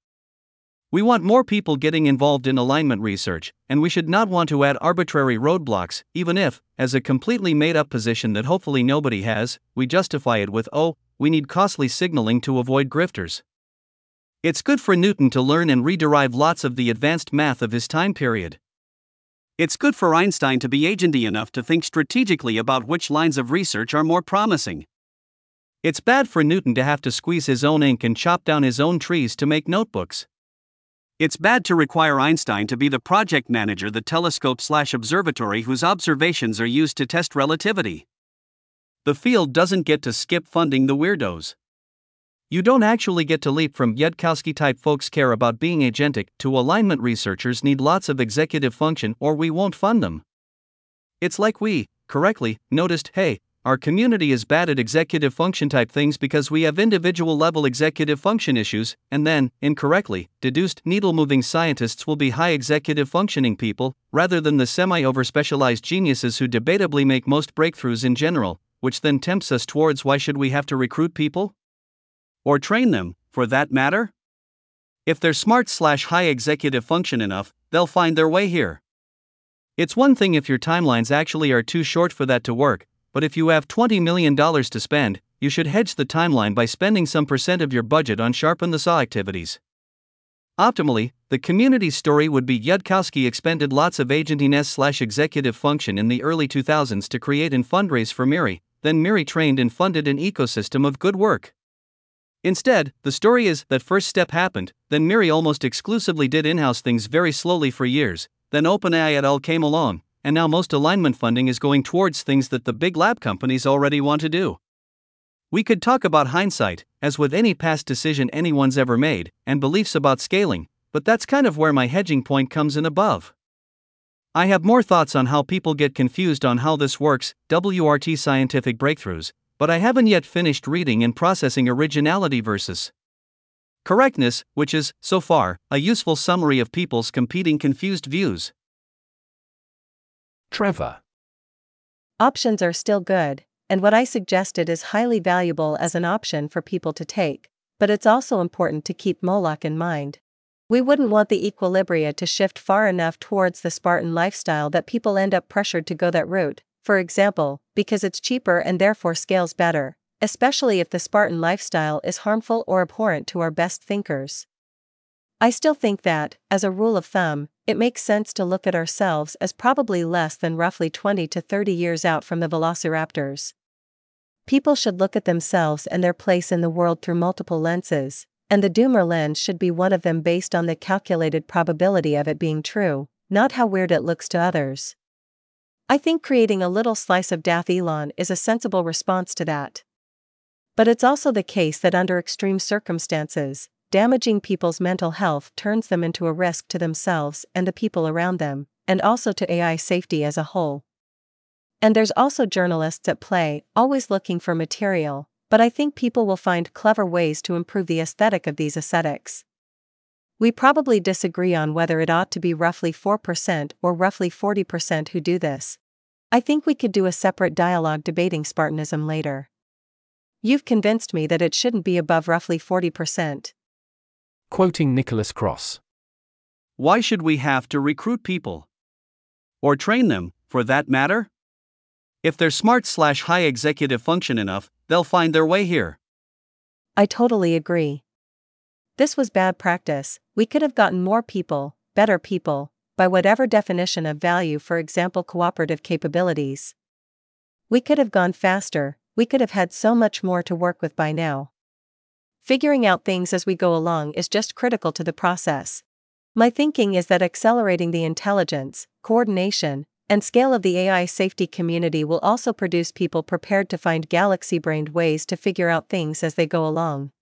We want more people getting involved in alignment research, and we should not want to add arbitrary roadblocks, even if, as a completely made up position that hopefully nobody has, we justify it with, oh, we need costly signaling to avoid grifters. It's good for Newton to learn and rederive lots of the advanced math of his time period. It's good for Einstein to be agenty enough to think strategically about which lines of research are more promising. It's bad for Newton to have to squeeze his own ink and chop down his own trees to make notebooks. It's bad to require Einstein to be the project manager the telescope slash observatory whose observations are used to test relativity. The field doesn't get to skip funding the weirdos. You don't actually get to leap from Yudkowsky type folks care about being agentic to alignment researchers need lots of executive function or we won't fund them. It's like we, correctly, noticed hey, our community is bad at executive function type things because we have individual level executive function issues, and then, incorrectly, deduced needle moving scientists will be high executive functioning people, rather than the semi overspecialized geniuses who debatably make most breakthroughs in general, which then tempts us towards why should we have to recruit people? Or train them, for that matter? If they're smart slash high executive function enough, they'll find their way here. It's one thing if your timelines actually are too short for that to work, but if you have $20 million to spend, you should hedge the timeline by spending some percent of your budget on sharpen the saw activities. Optimally, the community's story would be Yudkowsky expended lots of agentiness slash executive function in the early 2000s to create and fundraise for Miri, then Miri trained and funded an ecosystem of good work. Instead, the story is that first step happened, then Miri almost exclusively did in house things very slowly for years, then OpenAI et al. came along, and now most alignment funding is going towards things that the big lab companies already want to do. We could talk about hindsight, as with any past decision anyone's ever made, and beliefs about scaling, but that's kind of where my hedging point comes in above. I have more thoughts on how people get confused on how this works, WRT scientific breakthroughs, but I haven't yet finished reading and processing originality versus correctness, which is, so far, a useful summary of people's competing confused views. Trevor. Options are still good, and what I suggested is highly valuable as an option for people to take, but it's also important to keep Moloch in mind. We wouldn't want the equilibria to shift far enough towards the Spartan lifestyle that people end up pressured to go that route, for example, because it's cheaper and therefore scales better, especially if the Spartan lifestyle is harmful or abhorrent to our best thinkers. I still think that, as a rule of thumb, it makes sense to look at ourselves as probably less than roughly 20 to 30 years out from the velociraptors. People should look at themselves and their place in the world through multiple lenses, and the Doomer lens should be one of them based on the calculated probability of it being true, not how weird it looks to others. I think creating a little slice of Dath ilan is a sensible response to that. But it's also the case that under extreme circumstances, damaging people's mental health turns them into a risk to themselves and the people around them, and also to AI safety as a whole. And there's also journalists at play, always looking for material, but I think people will find clever ways to improve the aesthetic of these ascetics. We probably disagree on whether it ought to be roughly 4% or roughly 40% who do this. I think we could do a separate dialogue debating Spartanism later. You've convinced me that it shouldn't be above roughly 40%. Quoting Nicholas Kross. Why should we have to recruit people? Or train them, for that matter? If they're smart slash high executive function enough, they'll find their way here. I totally agree. This was bad practice, we could have gotten more people, better people, by whatever definition of value, for example, cooperative capabilities. We could have gone faster, we could have had so much more to work with by now. Figuring out things as we go along is just critical to the process. My thinking is that accelerating the intelligence, coordination, and scale of the AI safety community will also produce people prepared to find galaxy brained ways to figure out things as they go along.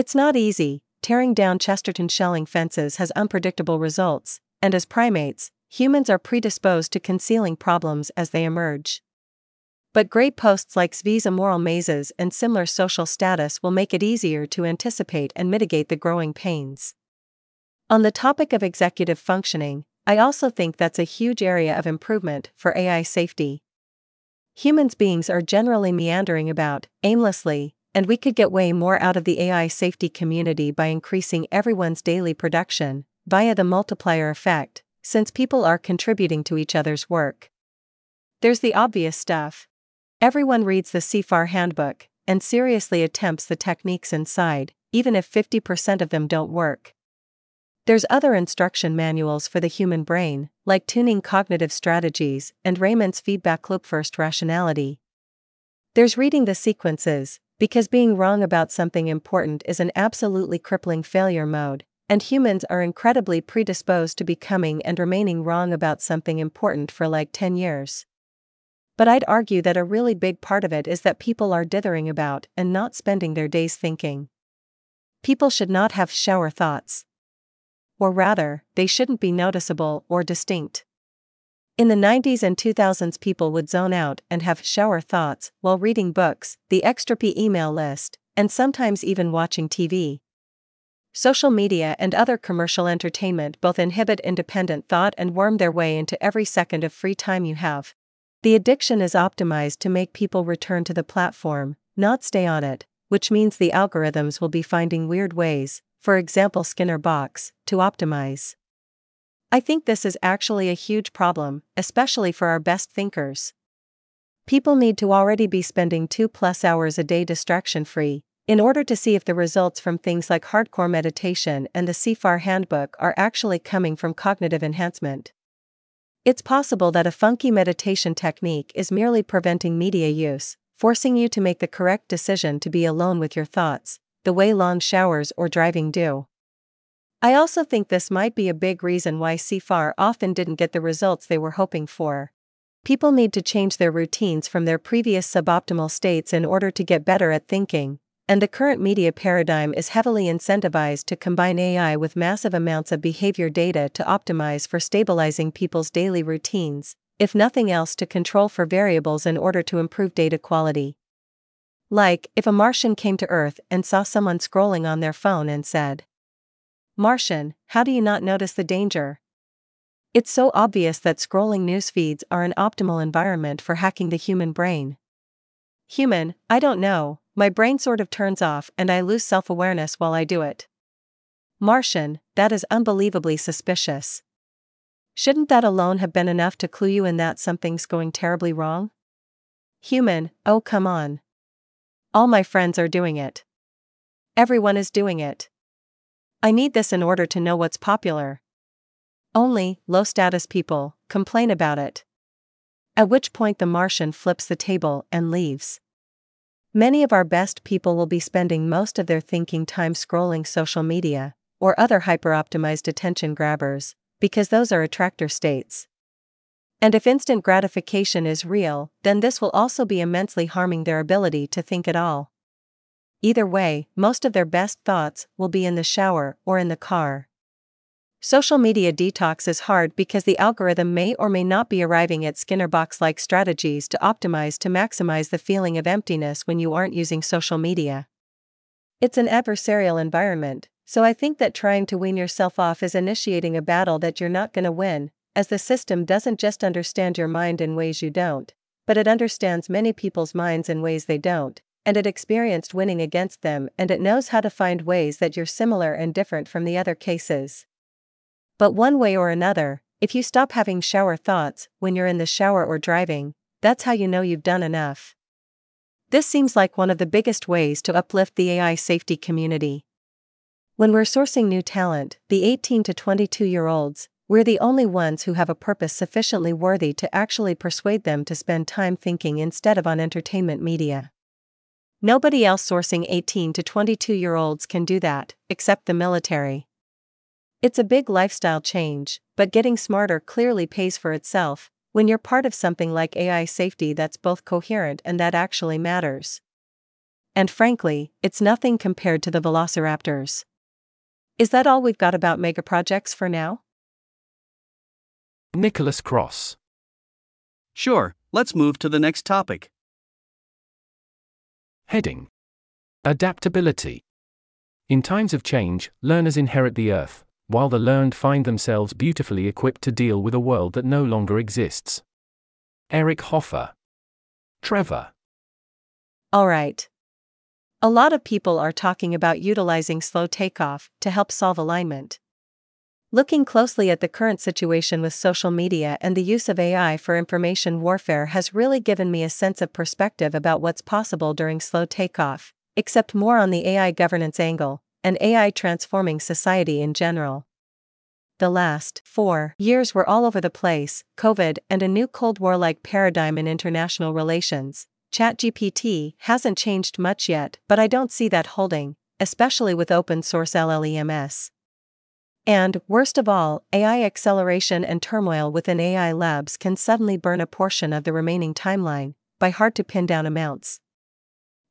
It's not easy, tearing down Chesterton Schelling fences has unpredictable results, and as primates, humans are predisposed to concealing problems as they emerge. But great posts like Zvi's immoral mazes and similar social status will make it easier to anticipate and mitigate the growing pains. On the topic of executive functioning, I also think that's a huge area of improvement for AI safety. Humans beings are generally meandering about, aimlessly, and we could get way more out of the AI safety community by increasing everyone's daily production, via the multiplier effect, since people are contributing to each other's work. There's the obvious stuff. Everyone reads the CFAR handbook and seriously attempts the techniques inside, even if 50% of them don't work. There's other instruction manuals for the human brain, like tuning cognitive strategies and Raemon's feedback loop first rationality. There's reading the sequences, because being wrong about something important is an absolutely crippling failure mode, and humans are incredibly predisposed to becoming and remaining wrong about something important for like 10 years. But I'd argue that a really big part of it is that people are dithering about and not spending their days thinking. People should not have shower thoughts or rather, they shouldn't be noticeable or distinct. In the 90s and 2000s, people would zone out and have shower thoughts while reading books, the Extra-P email list, and sometimes even watching TV. Social media and other commercial entertainment both inhibit independent thought and worm their way into every second of free time you have. The addiction is optimized to make people return to the platform, not stay on it, which means the algorithms will be finding weird ways, for example Skinner box, to optimize. I think this is actually a huge problem, especially for our best thinkers. People need to already be spending 2 plus hours a day distraction free in order to see if the results from things like hardcore meditation and the CFAR handbook are actually coming from cognitive enhancement. It's possible that a funky meditation technique is merely preventing media use, forcing you to make the correct decision to be alone with your thoughts, the way long showers or driving do. I also think this might be a big reason why CFAR often didn't get the results they were hoping for. People need to change their routines from their previous suboptimal states in order to get better at thinking, and the current media paradigm is heavily incentivized to combine AI with massive amounts of behavior data to optimize for stabilizing people's daily routines, if nothing else to control for variables in order to improve data quality. Like, if a Martian came to Earth and saw someone scrolling on their phone and said, Martian, how do you not notice the danger? It's so obvious that scrolling news feeds are an optimal environment for hacking the human brain. Human, I don't know, my brain sort of turns off and I lose self awareness while I do it. Martian, that is unbelievably suspicious. Shouldn't that alone have been enough to clue you in that something's going terribly wrong? Human, oh come on. All my friends are doing it. Everyone is doing it. I need this in order to know what's popular. Only, low status people, complain about it. At which point the Martian flips the table and leaves. Many of our best people will be spending most of their thinking time scrolling social media, or other hyper optimized attention grabbers, because those are attractor states. And if instant gratification is real, then this will also be immensely harming their ability to think at all. Either way, most of their best thoughts will be in the shower or in the car. Social media detox is hard because the algorithm may or may not be arriving at Skinner box like strategies to optimize to maximize the feeling of emptiness when you aren't using social media. It's an adversarial environment, so I think that trying to wean yourself off is initiating a battle that you're not gonna win, as the system doesn't just understand your mind in ways you don't, but it understands many people's minds in ways they don't, and it experienced winning against them and it knows how to find ways that you're similar and different from the other cases. But one way or another, if you stop having shower thoughts when you're in the shower or driving, that's how you know you've done enough. This seems like one of the biggest ways to uplift the AI safety community. When we're sourcing new talent, the 18 to 22 year olds, we're the only ones who have a purpose sufficiently worthy to actually persuade them to spend time thinking instead of on entertainment media. Nobody else sourcing 18 to 22 year olds can do that, except the military. It's a big lifestyle change, but getting smarter clearly pays for itself when you're part of something like AI safety that's both coherent and that actually matters. And frankly, it's nothing compared to the velociraptors. Is that all we've got about megaprojects for now? Nicholas Kross. Sure, let's move to the next topic. Heading Adaptability. In times of change, learners inherit the earth, while the learned find themselves beautifully equipped to deal with a world that no longer exists. Eric Hoffer. Trevor. All right. A lot of people are talking about utilizing slow takeoff to help solve alignment. Looking closely at the current situation with social media and the use of AI for information warfare has really given me a sense of perspective about what's possible during slow takeoff, except more on the AI governance angle, and AI transforming society in general. The last four years were all over the place COVID and a new Cold War like paradigm in international relations. ChatGPT hasn't changed much yet, but I don't see that holding, especially with open source LLMs. And, worst of all, AI acceleration and turmoil within AI labs can suddenly burn a portion of the remaining timeline, by hard to pin down amounts.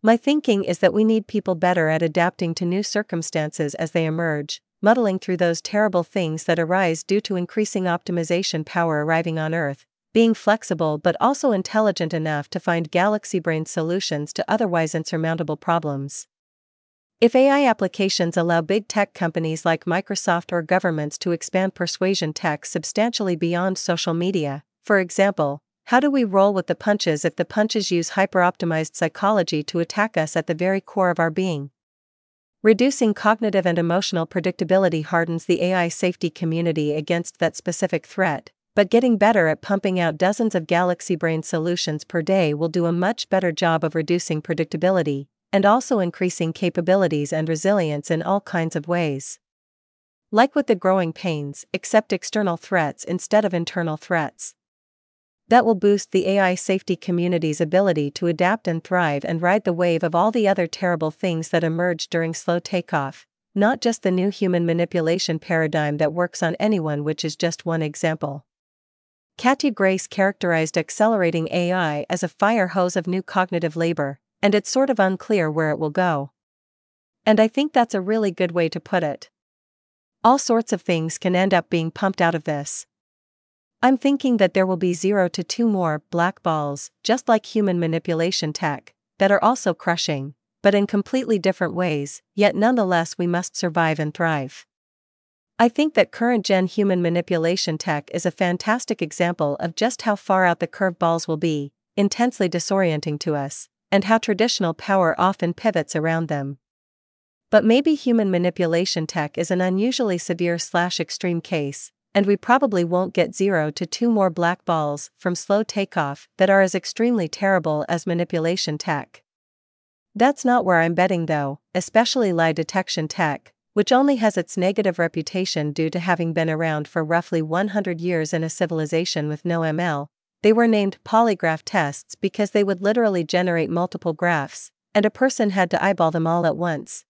My thinking is that we need people better at adapting to new circumstances as they emerge, muddling through those terrible things that arise due to increasing optimization power arriving on Earth, being flexible but also intelligent enough to find galaxy brain solutions to otherwise insurmountable problems. If AI applications allow big tech companies like Microsoft or governments to expand persuasion tech substantially beyond social media, for example, how do we roll with the punches if the punches use hyper-optimized psychology to attack us at the very core of our being? Reducing cognitive and emotional predictability hardens the AI safety community against that specific threat, but getting better at pumping out dozens of Galaxy Brain solutions per day will do a much better job of reducing predictability, and also increasing capabilities and resilience in all kinds of ways. Like with the growing pains, accept external threats instead of internal threats. That will boost the AI safety community's ability to adapt and thrive and ride the wave of all the other terrible things that emerge during slow takeoff, not just the new human manipulation paradigm that works on anyone, which is just one example. Katja Grace characterized accelerating AI as a fire hose of new cognitive labor, and it's sort of unclear where it will go. And I think that's a really good way to put it. All sorts of things can end up being pumped out of this. I'm thinking that there will be zero to two more black balls, just like human manipulation tech, that are also crushing, but in completely different ways, yet nonetheless we must survive and thrive. I think that current gen human manipulation tech is a fantastic example of just how far out the curve balls will be, intensely disorienting to us, and how traditional power often pivots around them. But maybe human manipulation tech is an unusually severe slash extreme case, and we probably won't get 0 to 2 more black balls from slow takeoff that are as extremely terrible as manipulation tech. That's not where I'm betting though, especially lie detection tech, which only has its negative reputation due to having been around for roughly 100 years in a civilization with no ML. They were named polygraph tests because they would literally generate multiple graphs, and a person had to eyeball them all at once.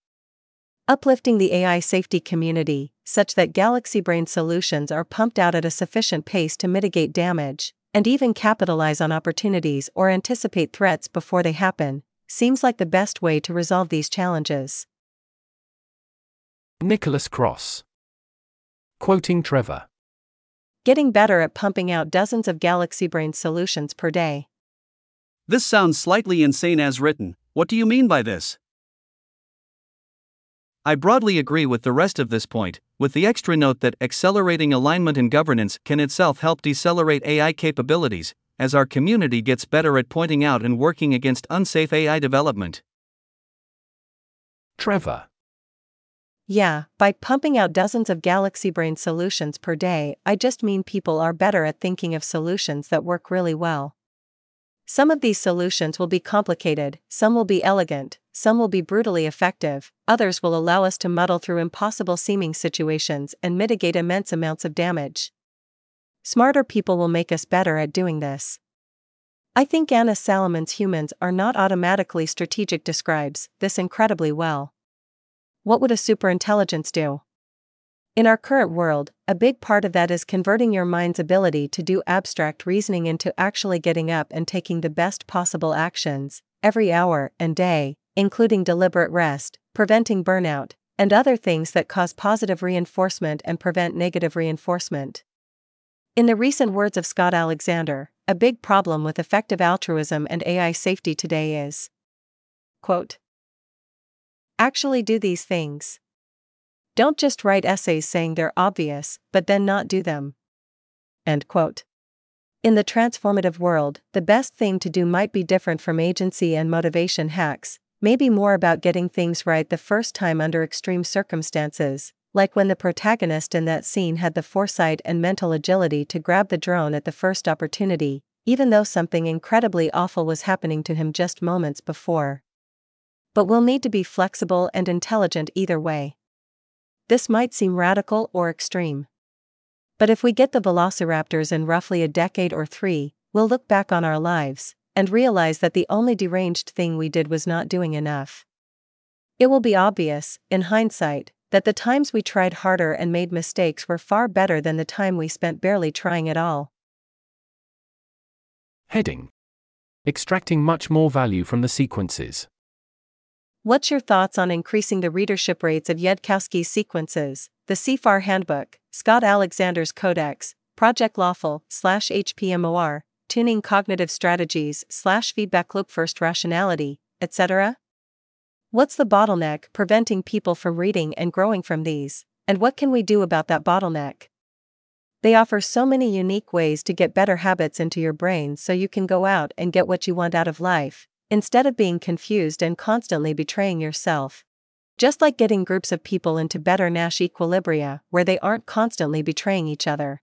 Uplifting the AI safety community, such that Galaxy Brain solutions are pumped out at a sufficient pace to mitigate damage, and even capitalize on opportunities or anticipate threats before they happen, seems like the best way to resolve these challenges. Nicholas Kross. Quoting Trevor. Getting better at pumping out dozens of Galaxy Brain solutions per day. This sounds slightly insane as written. What do you mean by this? I broadly agree with the rest of this point, with the extra note that accelerating alignment and governance can itself help decelerate AI capabilities, as our community gets better at pointing out and working against unsafe AI development. Trevor. Yeah, by pumping out dozens of Galaxy Brain solutions per day, I just mean people are better at thinking of solutions that work really well. Some of these solutions will be complicated, some will be elegant, some will be brutally effective, others will allow us to muddle through impossible seeming situations and mitigate immense amounts of damage. Smarter people will make us better at doing this. I think Anna Salamon's humans are not automatically strategic describes this incredibly well. What would a superintelligence do? In our current world, a big part of that is converting your mind's ability to do abstract reasoning into actually getting up and taking the best possible actions, every hour and day, including deliberate rest, preventing burnout, and other things that cause positive reinforcement and prevent negative reinforcement. In the recent words of Scott Alexander, a big problem with effective altruism and AI safety today is quote, Actually do these things. Don't just write essays saying they're obvious, but then not do them. End quote. In the transformative world, the best thing to do might be different from agency and motivation hacks, maybe more about getting things right the first time under extreme circumstances, like when the protagonist in that scene had the foresight and mental agility to grab the drone at the first opportunity, even though something incredibly awful was happening to him just moments before. But we'll need to be flexible and intelligent either way. This might seem radical or extreme. But if we get the velociraptors in roughly a decade or three, we'll look back on our lives and realize that the only deranged thing we did was not doing enough. It will be obvious, in hindsight, that the times we tried harder and made mistakes were far better than the time we spent barely trying at all. Heading Extracting much more value from the sequences. What's your thoughts on increasing the readership rates of Yudkowsky's sequences, the CFAR Handbook, Scott Alexander's Codex, Project Lawful, slash HPMOR, Tuning Cognitive Strategies, slash Feedback Loop First Rationality, etc.? What's the bottleneck preventing people from reading and growing from these, and what can we do about that bottleneck? They offer so many unique ways to get better habits into your brain so you can go out and get what you want out of life, instead of being confused and constantly betraying yourself. Just like getting groups of people into better Nash equilibria where they aren't constantly betraying each other.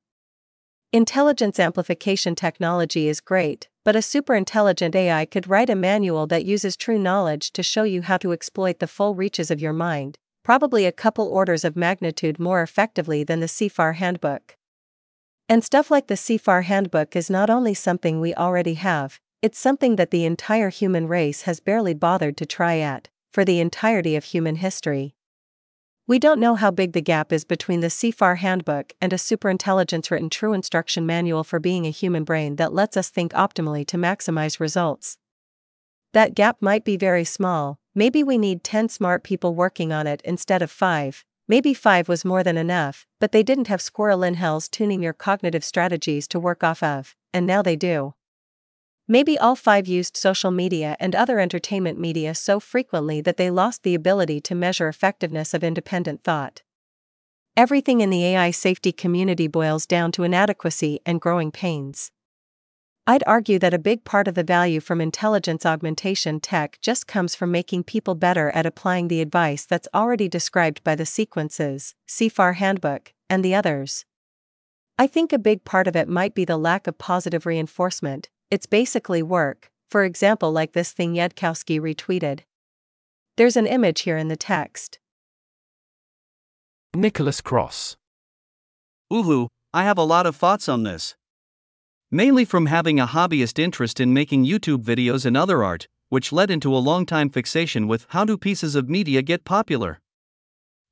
Intelligence amplification technology is great, but a superintelligent AI could write a manual that uses true knowledge to show you how to exploit the full reaches of your mind, probably a couple orders of magnitude more effectively than the CFAR handbook. And stuff like the CFAR handbook is not only something we already have, it's something that the entire human race has barely bothered to try at, for the entirety of human history. We don't know how big the gap is between the CFAR handbook and a superintelligence written true instruction manual for being a human brain that lets us think optimally to maximize results. That gap might be very small, maybe we need 10 smart people working on it instead of 5. Maybe 5 was more than enough, but they didn't have squirrel in hells tuning your cognitive strategies to work off of, and now they do. Maybe all five used social media and other entertainment media so frequently that they lost the ability to measure effectiveness of independent thought. Everything in the AI safety community boils down to inadequacy and growing pains. I'd argue that a big part of the value from intelligence augmentation tech just comes from making people better at applying the advice that's already described by the sequences, CFAR handbook, and the others. I think a big part of it might be the lack of positive reinforcement, it's basically work, for example, like this thing Yudkowsky retweeted. There's an image here in the text. Nicholas Kross. Uhu, I have a lot of thoughts on this. Mainly from having a hobbyist interest in making YouTube videos and other art, which led into a long time fixation with how do pieces of media get popular.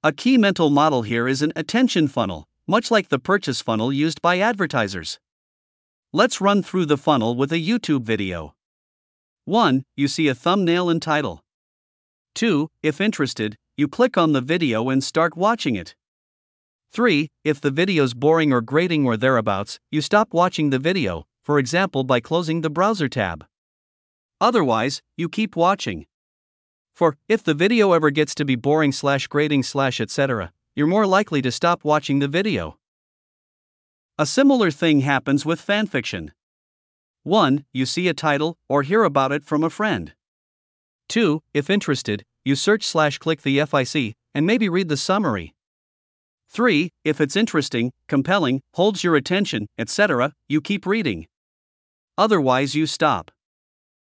A key mental model here is an attention funnel, much like the purchase funnel used by advertisers. Let's run through the funnel with a YouTube video. 1. You see a thumbnail and title. 2. If interested, you click on the video and start watching it. 3. If the video's boring or grating or thereabouts, you stop watching the video, for example by closing the browser tab. Otherwise, you keep watching. For, if the video ever gets to be boring slash grating slash etc., you're more likely to stop watching the video. A similar thing happens with fanfiction. 1. You see a title, or hear about it from a friend. 2. If interested, you search slash click the FIC, and maybe read the summary. 3. If it's interesting, compelling, holds your attention, etc., you keep reading. Otherwise, you stop.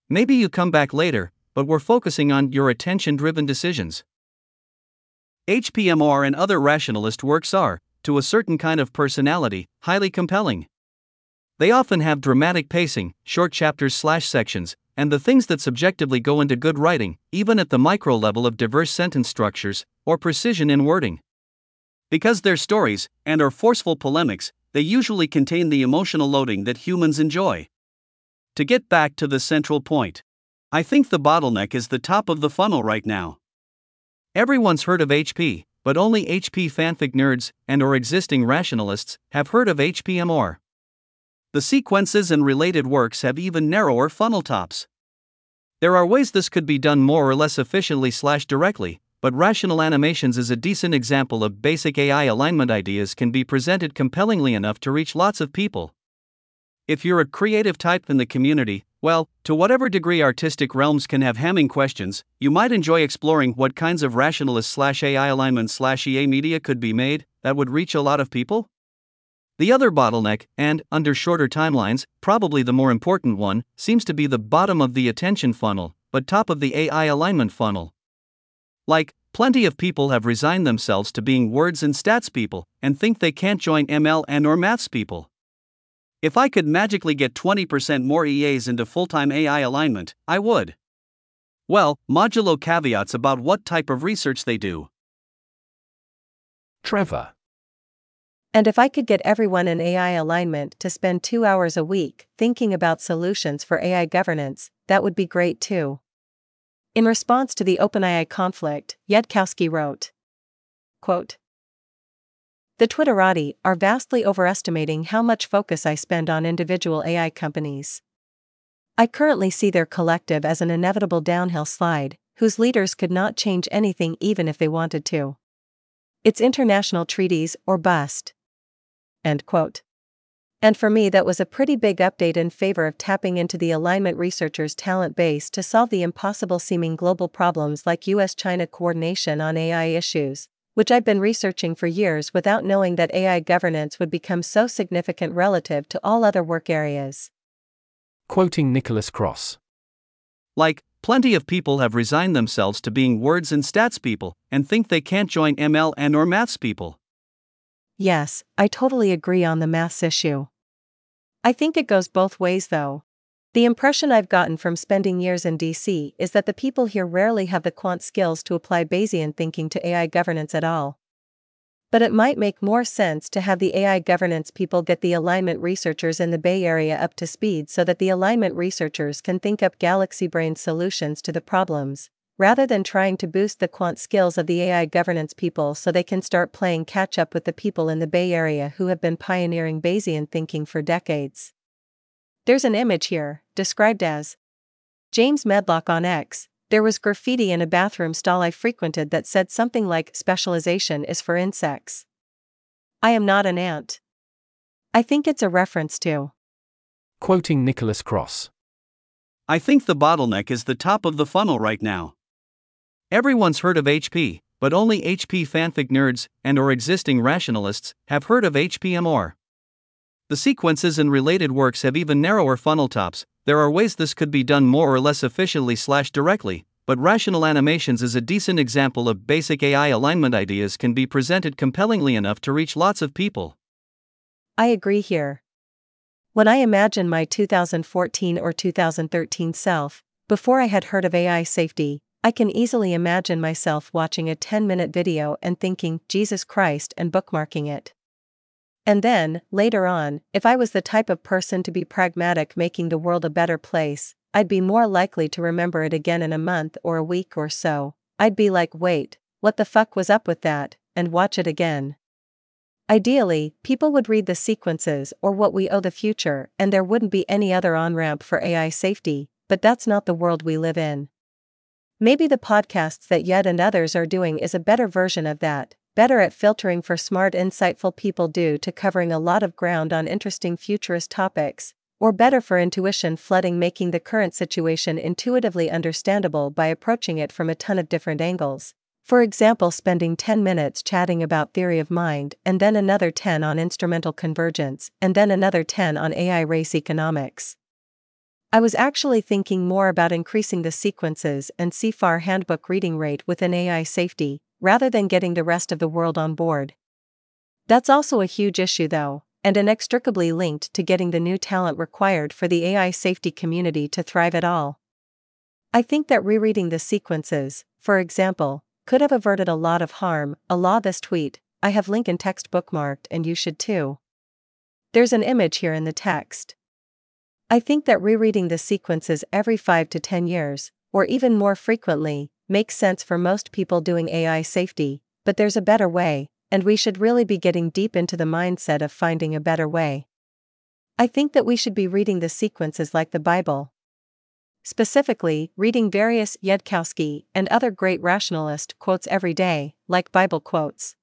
Maybe you come back later, but we're focusing on your attention driven decisions. HPMOR and other rationalist works are, to a certain kind of personality, highly compelling. They often have dramatic pacing, short chapters slash sections, and the things that subjectively go into good writing, even at the micro level of diverse sentence structures, or precision in wording. Because they're stories, and are forceful polemics, they usually contain the emotional loading that humans enjoy. To get back to the central point, I think the bottleneck is the top of the funnel right now. Everyone's heard of HP, but only HP fanfic nerds and or existing rationalists have heard of HPMOR. The sequences and related works have even narrower funnel tops. There are ways this could be done more or less efficiently slash directly, but Rational Animations is a decent example of basic AI alignment ideas can be presented compellingly enough to reach lots of people. If you're a creative type in the community, well, to whatever degree artistic realms can have Hamming questions, you might enjoy exploring what kinds of rationalist slash AI alignment slash EA media could be made that would reach a lot of people. The other bottleneck, and, under shorter timelines, probably the more important one, seems to be the bottom of the attention funnel, but top of the AI alignment funnel. Like, plenty of people have resigned themselves to being words and stats people and think they can't join ML and or maths people. If I could magically get 20% more EAs into full-time AI alignment, I would. Well, modulo caveats about what type of research they do. Trevor. And if I could get everyone in AI alignment to spend two hours a week thinking about solutions for AI governance, that would be great too. In response to the OpenAI conflict, Yudkowsky wrote quote, The Twitterati are vastly overestimating how much focus I spend on individual AI companies. I currently see their collective as an inevitable downhill slide, whose leaders could not change anything even if they wanted to. It's international treaties or bust. End quote. And for me, that was a pretty big update in favor of tapping into the alignment researchers' talent base to solve the impossible seeming global problems like US China coordination on AI issues, which I've been researching for years without knowing that AI governance would become so significant relative to all other work areas. Quoting Nicholas Kross. Like, plenty of people have resigned themselves to being words and stats people and think they can't join ML and or maths people. Yes, I totally agree on the maths issue. I think it goes both ways though. The impression I've gotten from spending years in DC is that the people here rarely have the quant skills to apply Bayesian thinking to AI governance at all. But it might make more sense to have the AI governance people get the alignment researchers in the Bay Area up to speed so that the alignment researchers can think up galaxy brain solutions to the problems, rather than trying to boost the quant skills of the AI governance people so they can start playing catch up with the people in the Bay Area who have been pioneering Bayesian thinking for decades. There's an image here, described as James Medlock on X, there was graffiti in a bathroom stall I frequented that said something like specialization is for insects. I am not an ant. I think it's a reference to. Quoting Nicholas Kross. I think the bottleneck is the top of the funnel right now. Everyone's heard of HP, but only HP fanfic nerds and or existing rationalists have heard of HPMOR. The sequences and related works have even narrower funnel tops, there are ways this could be done more or less efficiently slash directly, but Rational Animations is a decent example of basic AI alignment ideas can be presented compellingly enough to reach lots of people. I agree here. When I imagine my 2014 or 2013 self, before I had heard of AI safety, I can easily imagine myself watching a 10 minute video and thinking, Jesus Christ, and bookmarking it. And then, later on, if I was the type of person to be pragmatic making the world a better place, I'd be more likely to remember it again in a month or a week or so. I'd be like, wait, what the fuck was up with that, and watch it again. Ideally, people would read the sequences or what we owe the future, and there wouldn't be any other on ramp for AI safety, but that's not the world we live in. Maybe the podcasts that Yud and others are doing is a better version of that, better at filtering for smart, insightful people due to covering a lot of ground on interesting futurist topics, or better for intuition flooding, making the current situation intuitively understandable by approaching it from a ton of different angles. For example, spending 10 minutes chatting about theory of mind, and then another 10 on instrumental convergence, and then another 10 on AI race economics. I was actually thinking more about increasing the sequences and CFAR handbook reading rate within AI safety, rather than getting the rest of the world on board. That's also a huge issue, though, and inextricably linked to getting the new talent required for the AI safety community to thrive at all. I think that rereading the sequences, for example, could have averted a lot of harm. A law this tweet, I have link in text bookmarked and you should too. There's an image here in the text. I think that rereading the sequences every 5 to 10 years, or even more frequently, makes sense for most people doing AI safety, but there's a better way, and we should really be getting deep into the mindset of finding a better way. I think that we should be reading the sequences like the Bible. Specifically, reading various Yudkowsky and other great rationalist quotes every day, like Bible quotes.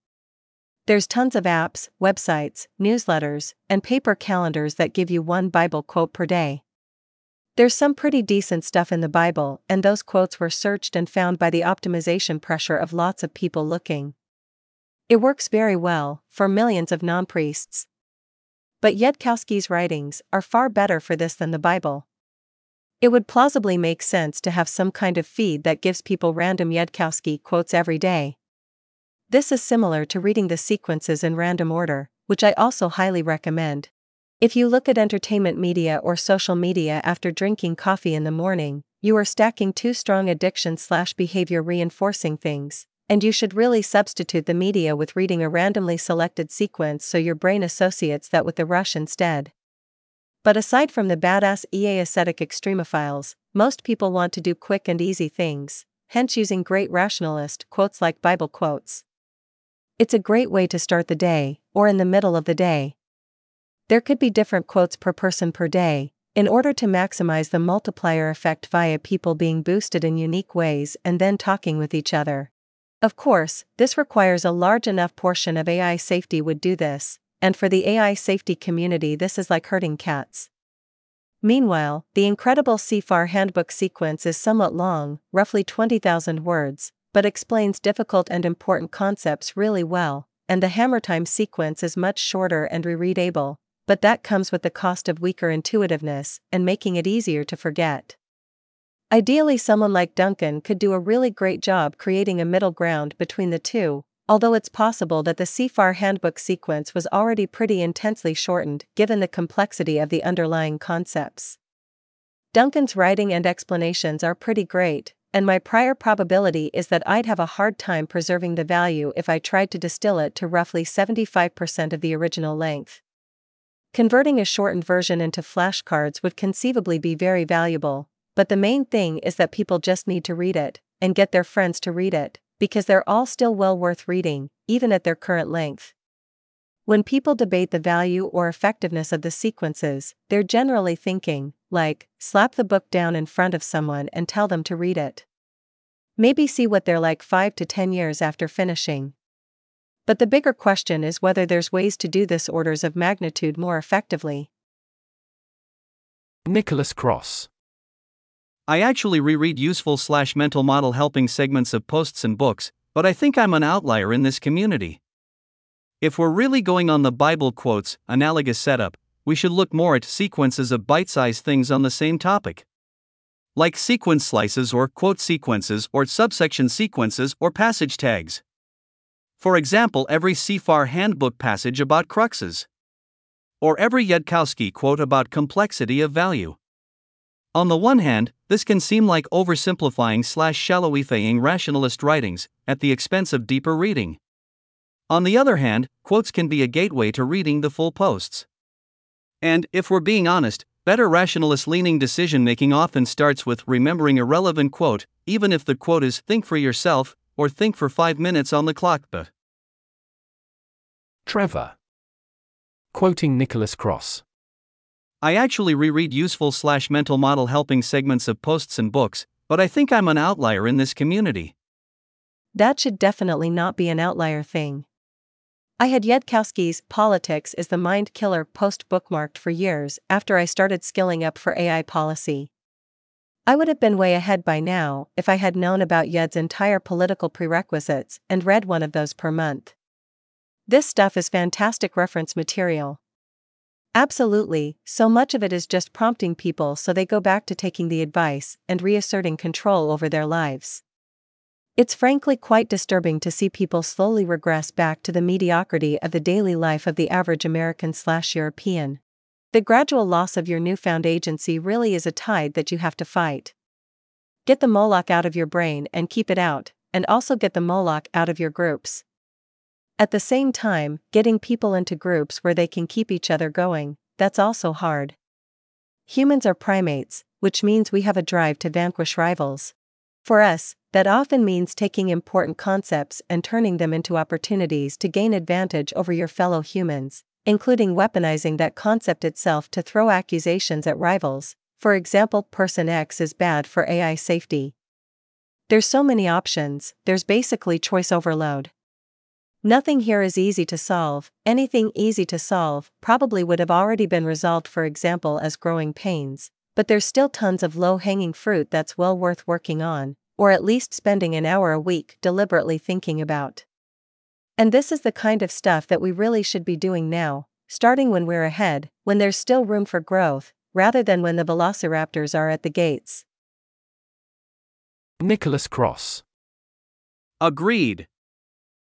There's tons of apps, websites, newsletters, and paper calendars that give you one Bible quote per day. There's some pretty decent stuff in the Bible, and those quotes were searched and found by the optimization pressure of lots of people looking. It works very well, for millions of non priests. But Yudkowsky's writings are far better for this than the Bible. It would plausibly make sense to have some kind of feed that gives people random Yudkowsky quotes every day. This is similar to reading the sequences in random order, which I also highly recommend. If you look at entertainment media or social media after drinking coffee in the morning, you are stacking two strong addiction slash behavior reinforcing things, and you should really substitute the media with reading a randomly selected sequence so your brain associates that with the rush instead. But aside from the badass EA aesthetic extremophiles, most people want to do quick and easy things, hence using great rationalist quotes like Bible quotes. It's a great way to start the day, or in the middle of the day, there could be different quotes per person per day, in order to maximize the multiplier effect via people being boosted in unique ways and then talking with each other. Of course, this requires a large enough portion of AI safety would do this, and for the AI safety community, this is like herding cats. Meanwhile, the incredible CFAR handbook sequence is somewhat long, roughly 20,000 words, but explains difficult and important concepts really well, and the hammer time sequence is much shorter and rereadable, but that comes with the cost of weaker intuitiveness and making it easier to forget. Ideally, someone like Duncan could do a really great job creating a middle ground between the two, although it's possible that the CFAR handbook sequence was already pretty intensely shortened given the complexity of the underlying concepts. Duncan's writing and explanations are pretty great, and my prior probability is that I'd have a hard time preserving the value if I tried to distill it to roughly 75% of the original length. Converting a shortened version into flashcards would conceivably be very valuable, but the main thing is that people just need to read it, and get their friends to read it, because they're all still well worth reading, even at their current length. When people debate the value or effectiveness of the sequences, they're generally thinking, like, slap the book down in front of someone and tell them to read it. Maybe see what they're like 5 to 10 years after finishing. But the bigger question is whether there's ways to do this orders of magnitude more effectively. Nicholas Kross I actually reread useful slash mental model helping segments of posts and books, but I think I'm an outlier in this community. If we're really going on the Bible quotes, analogous setup, we should look more at sequences of bite sized things on the same topic. Like sequence slices or quote sequences or subsection sequences or passage tags. For example, every CFAR handbook passage about cruxes. Or every Yudkowsky quote about complexity of value. On the one hand, this can seem like oversimplifying slash shallowifying rationalist writings, at the expense of deeper reading. On the other hand, quotes can be a gateway to reading the full posts. And, if we're being honest, better rationalist leaning decision making often starts with remembering a relevant quote, even if the quote is think for yourself, or think for five minutes on the clock. But Trevor. Quoting Nicholas Kross. I actually reread useful slash mental model helping segments of posts and books, but I think I'm an outlier in this community. That should definitely not be an outlier thing. I had Yudkowsky's Politics is the Mind Killer post bookmarked for years after I started skilling up for AI policy. I would have been way ahead by now if I had known about Yud's entire political prerequisites and read one of those per month. This stuff is fantastic reference material. Absolutely, so much of it is just prompting people so they go back to taking the advice and reasserting control over their lives. It's frankly quite disturbing to see people slowly regress back to the mediocrity of the daily life of the average American slash European. The gradual loss of your newfound agency really is a tide that you have to fight. Get the Moloch out of your brain and keep it out, and also get the Moloch out of your groups. At the same time, getting people into groups where they can keep each other going, that's also hard. Humans are primates, which means we have a drive to vanquish rivals. For us, that often means taking important concepts and turning them into opportunities to gain advantage over your fellow humans, including weaponizing that concept itself to throw accusations at rivals. For example, person X is bad for AI safety. There's so many options, there's basically choice overload. Nothing here is easy to solve, anything easy to solve probably would have already been resolved, for example, as growing pains, but there's still tons of low hanging fruit that's well worth working on, or at least spending an hour a week deliberately thinking about. And this is the kind of stuff that we really should be doing now, starting when we're ahead, when there's still room for growth, rather than when the velociraptors are at the gates. Nicholas Kross. Agreed.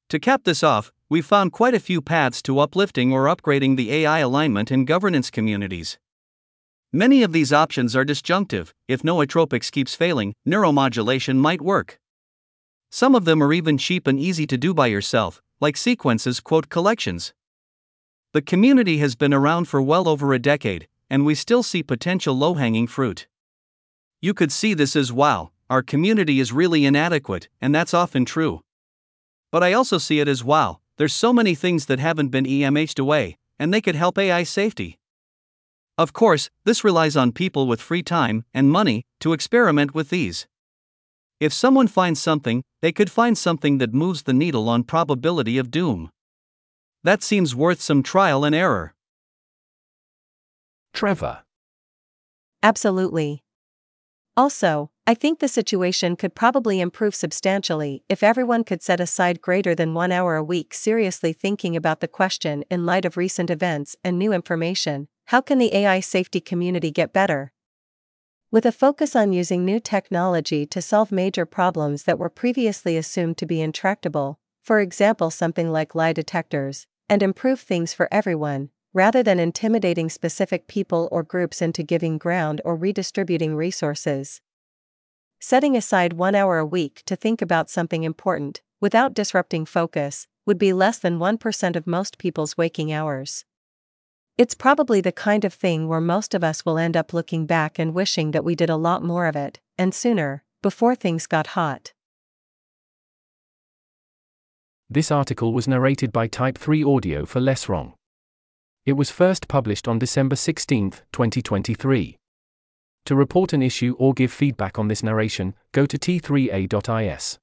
To cap this off, we've found quite a few paths to uplifting or upgrading the AI alignment in governance communities. Many of these options are disjunctive. If nootropics keeps failing, neuromodulation might work. Some of them are even cheap and easy to do by yourself, like sequences quote collections. The community has been around for well over a decade, and we still see potential low hanging fruit. You could see this as wow, our community is really inadequate, and that's often true. But I also see it as wow, there's so many things that haven't been EMH'd away, and they could help AI safety. Of course, this relies on people with free time and money to experiment with these. If someone finds something, they could find something that moves the needle on probability of doom. That seems worth some trial and error. Trevor. Absolutely. Also, I think the situation could probably improve substantially if everyone could set aside greater than one hour a week seriously thinking about the question in light of recent events and new information how can the AI safety community get better? With a focus on using new technology to solve major problems that were previously assumed to be intractable, for example, something like lie detectors, and improve things for everyone, rather than intimidating specific people or groups into giving ground or redistributing resources. Setting aside one hour a week to think about something important, without disrupting focus, would be less than 1% of most people's waking hours. It's probably the kind of thing where most of us will end up looking back and wishing that we did a lot more of it, and sooner, before things got hot. This article was narrated by Type 3 Audio for Less Wrong. It was first published on December 16, 2023. To report an issue or give feedback on this narration, go to t3a.is.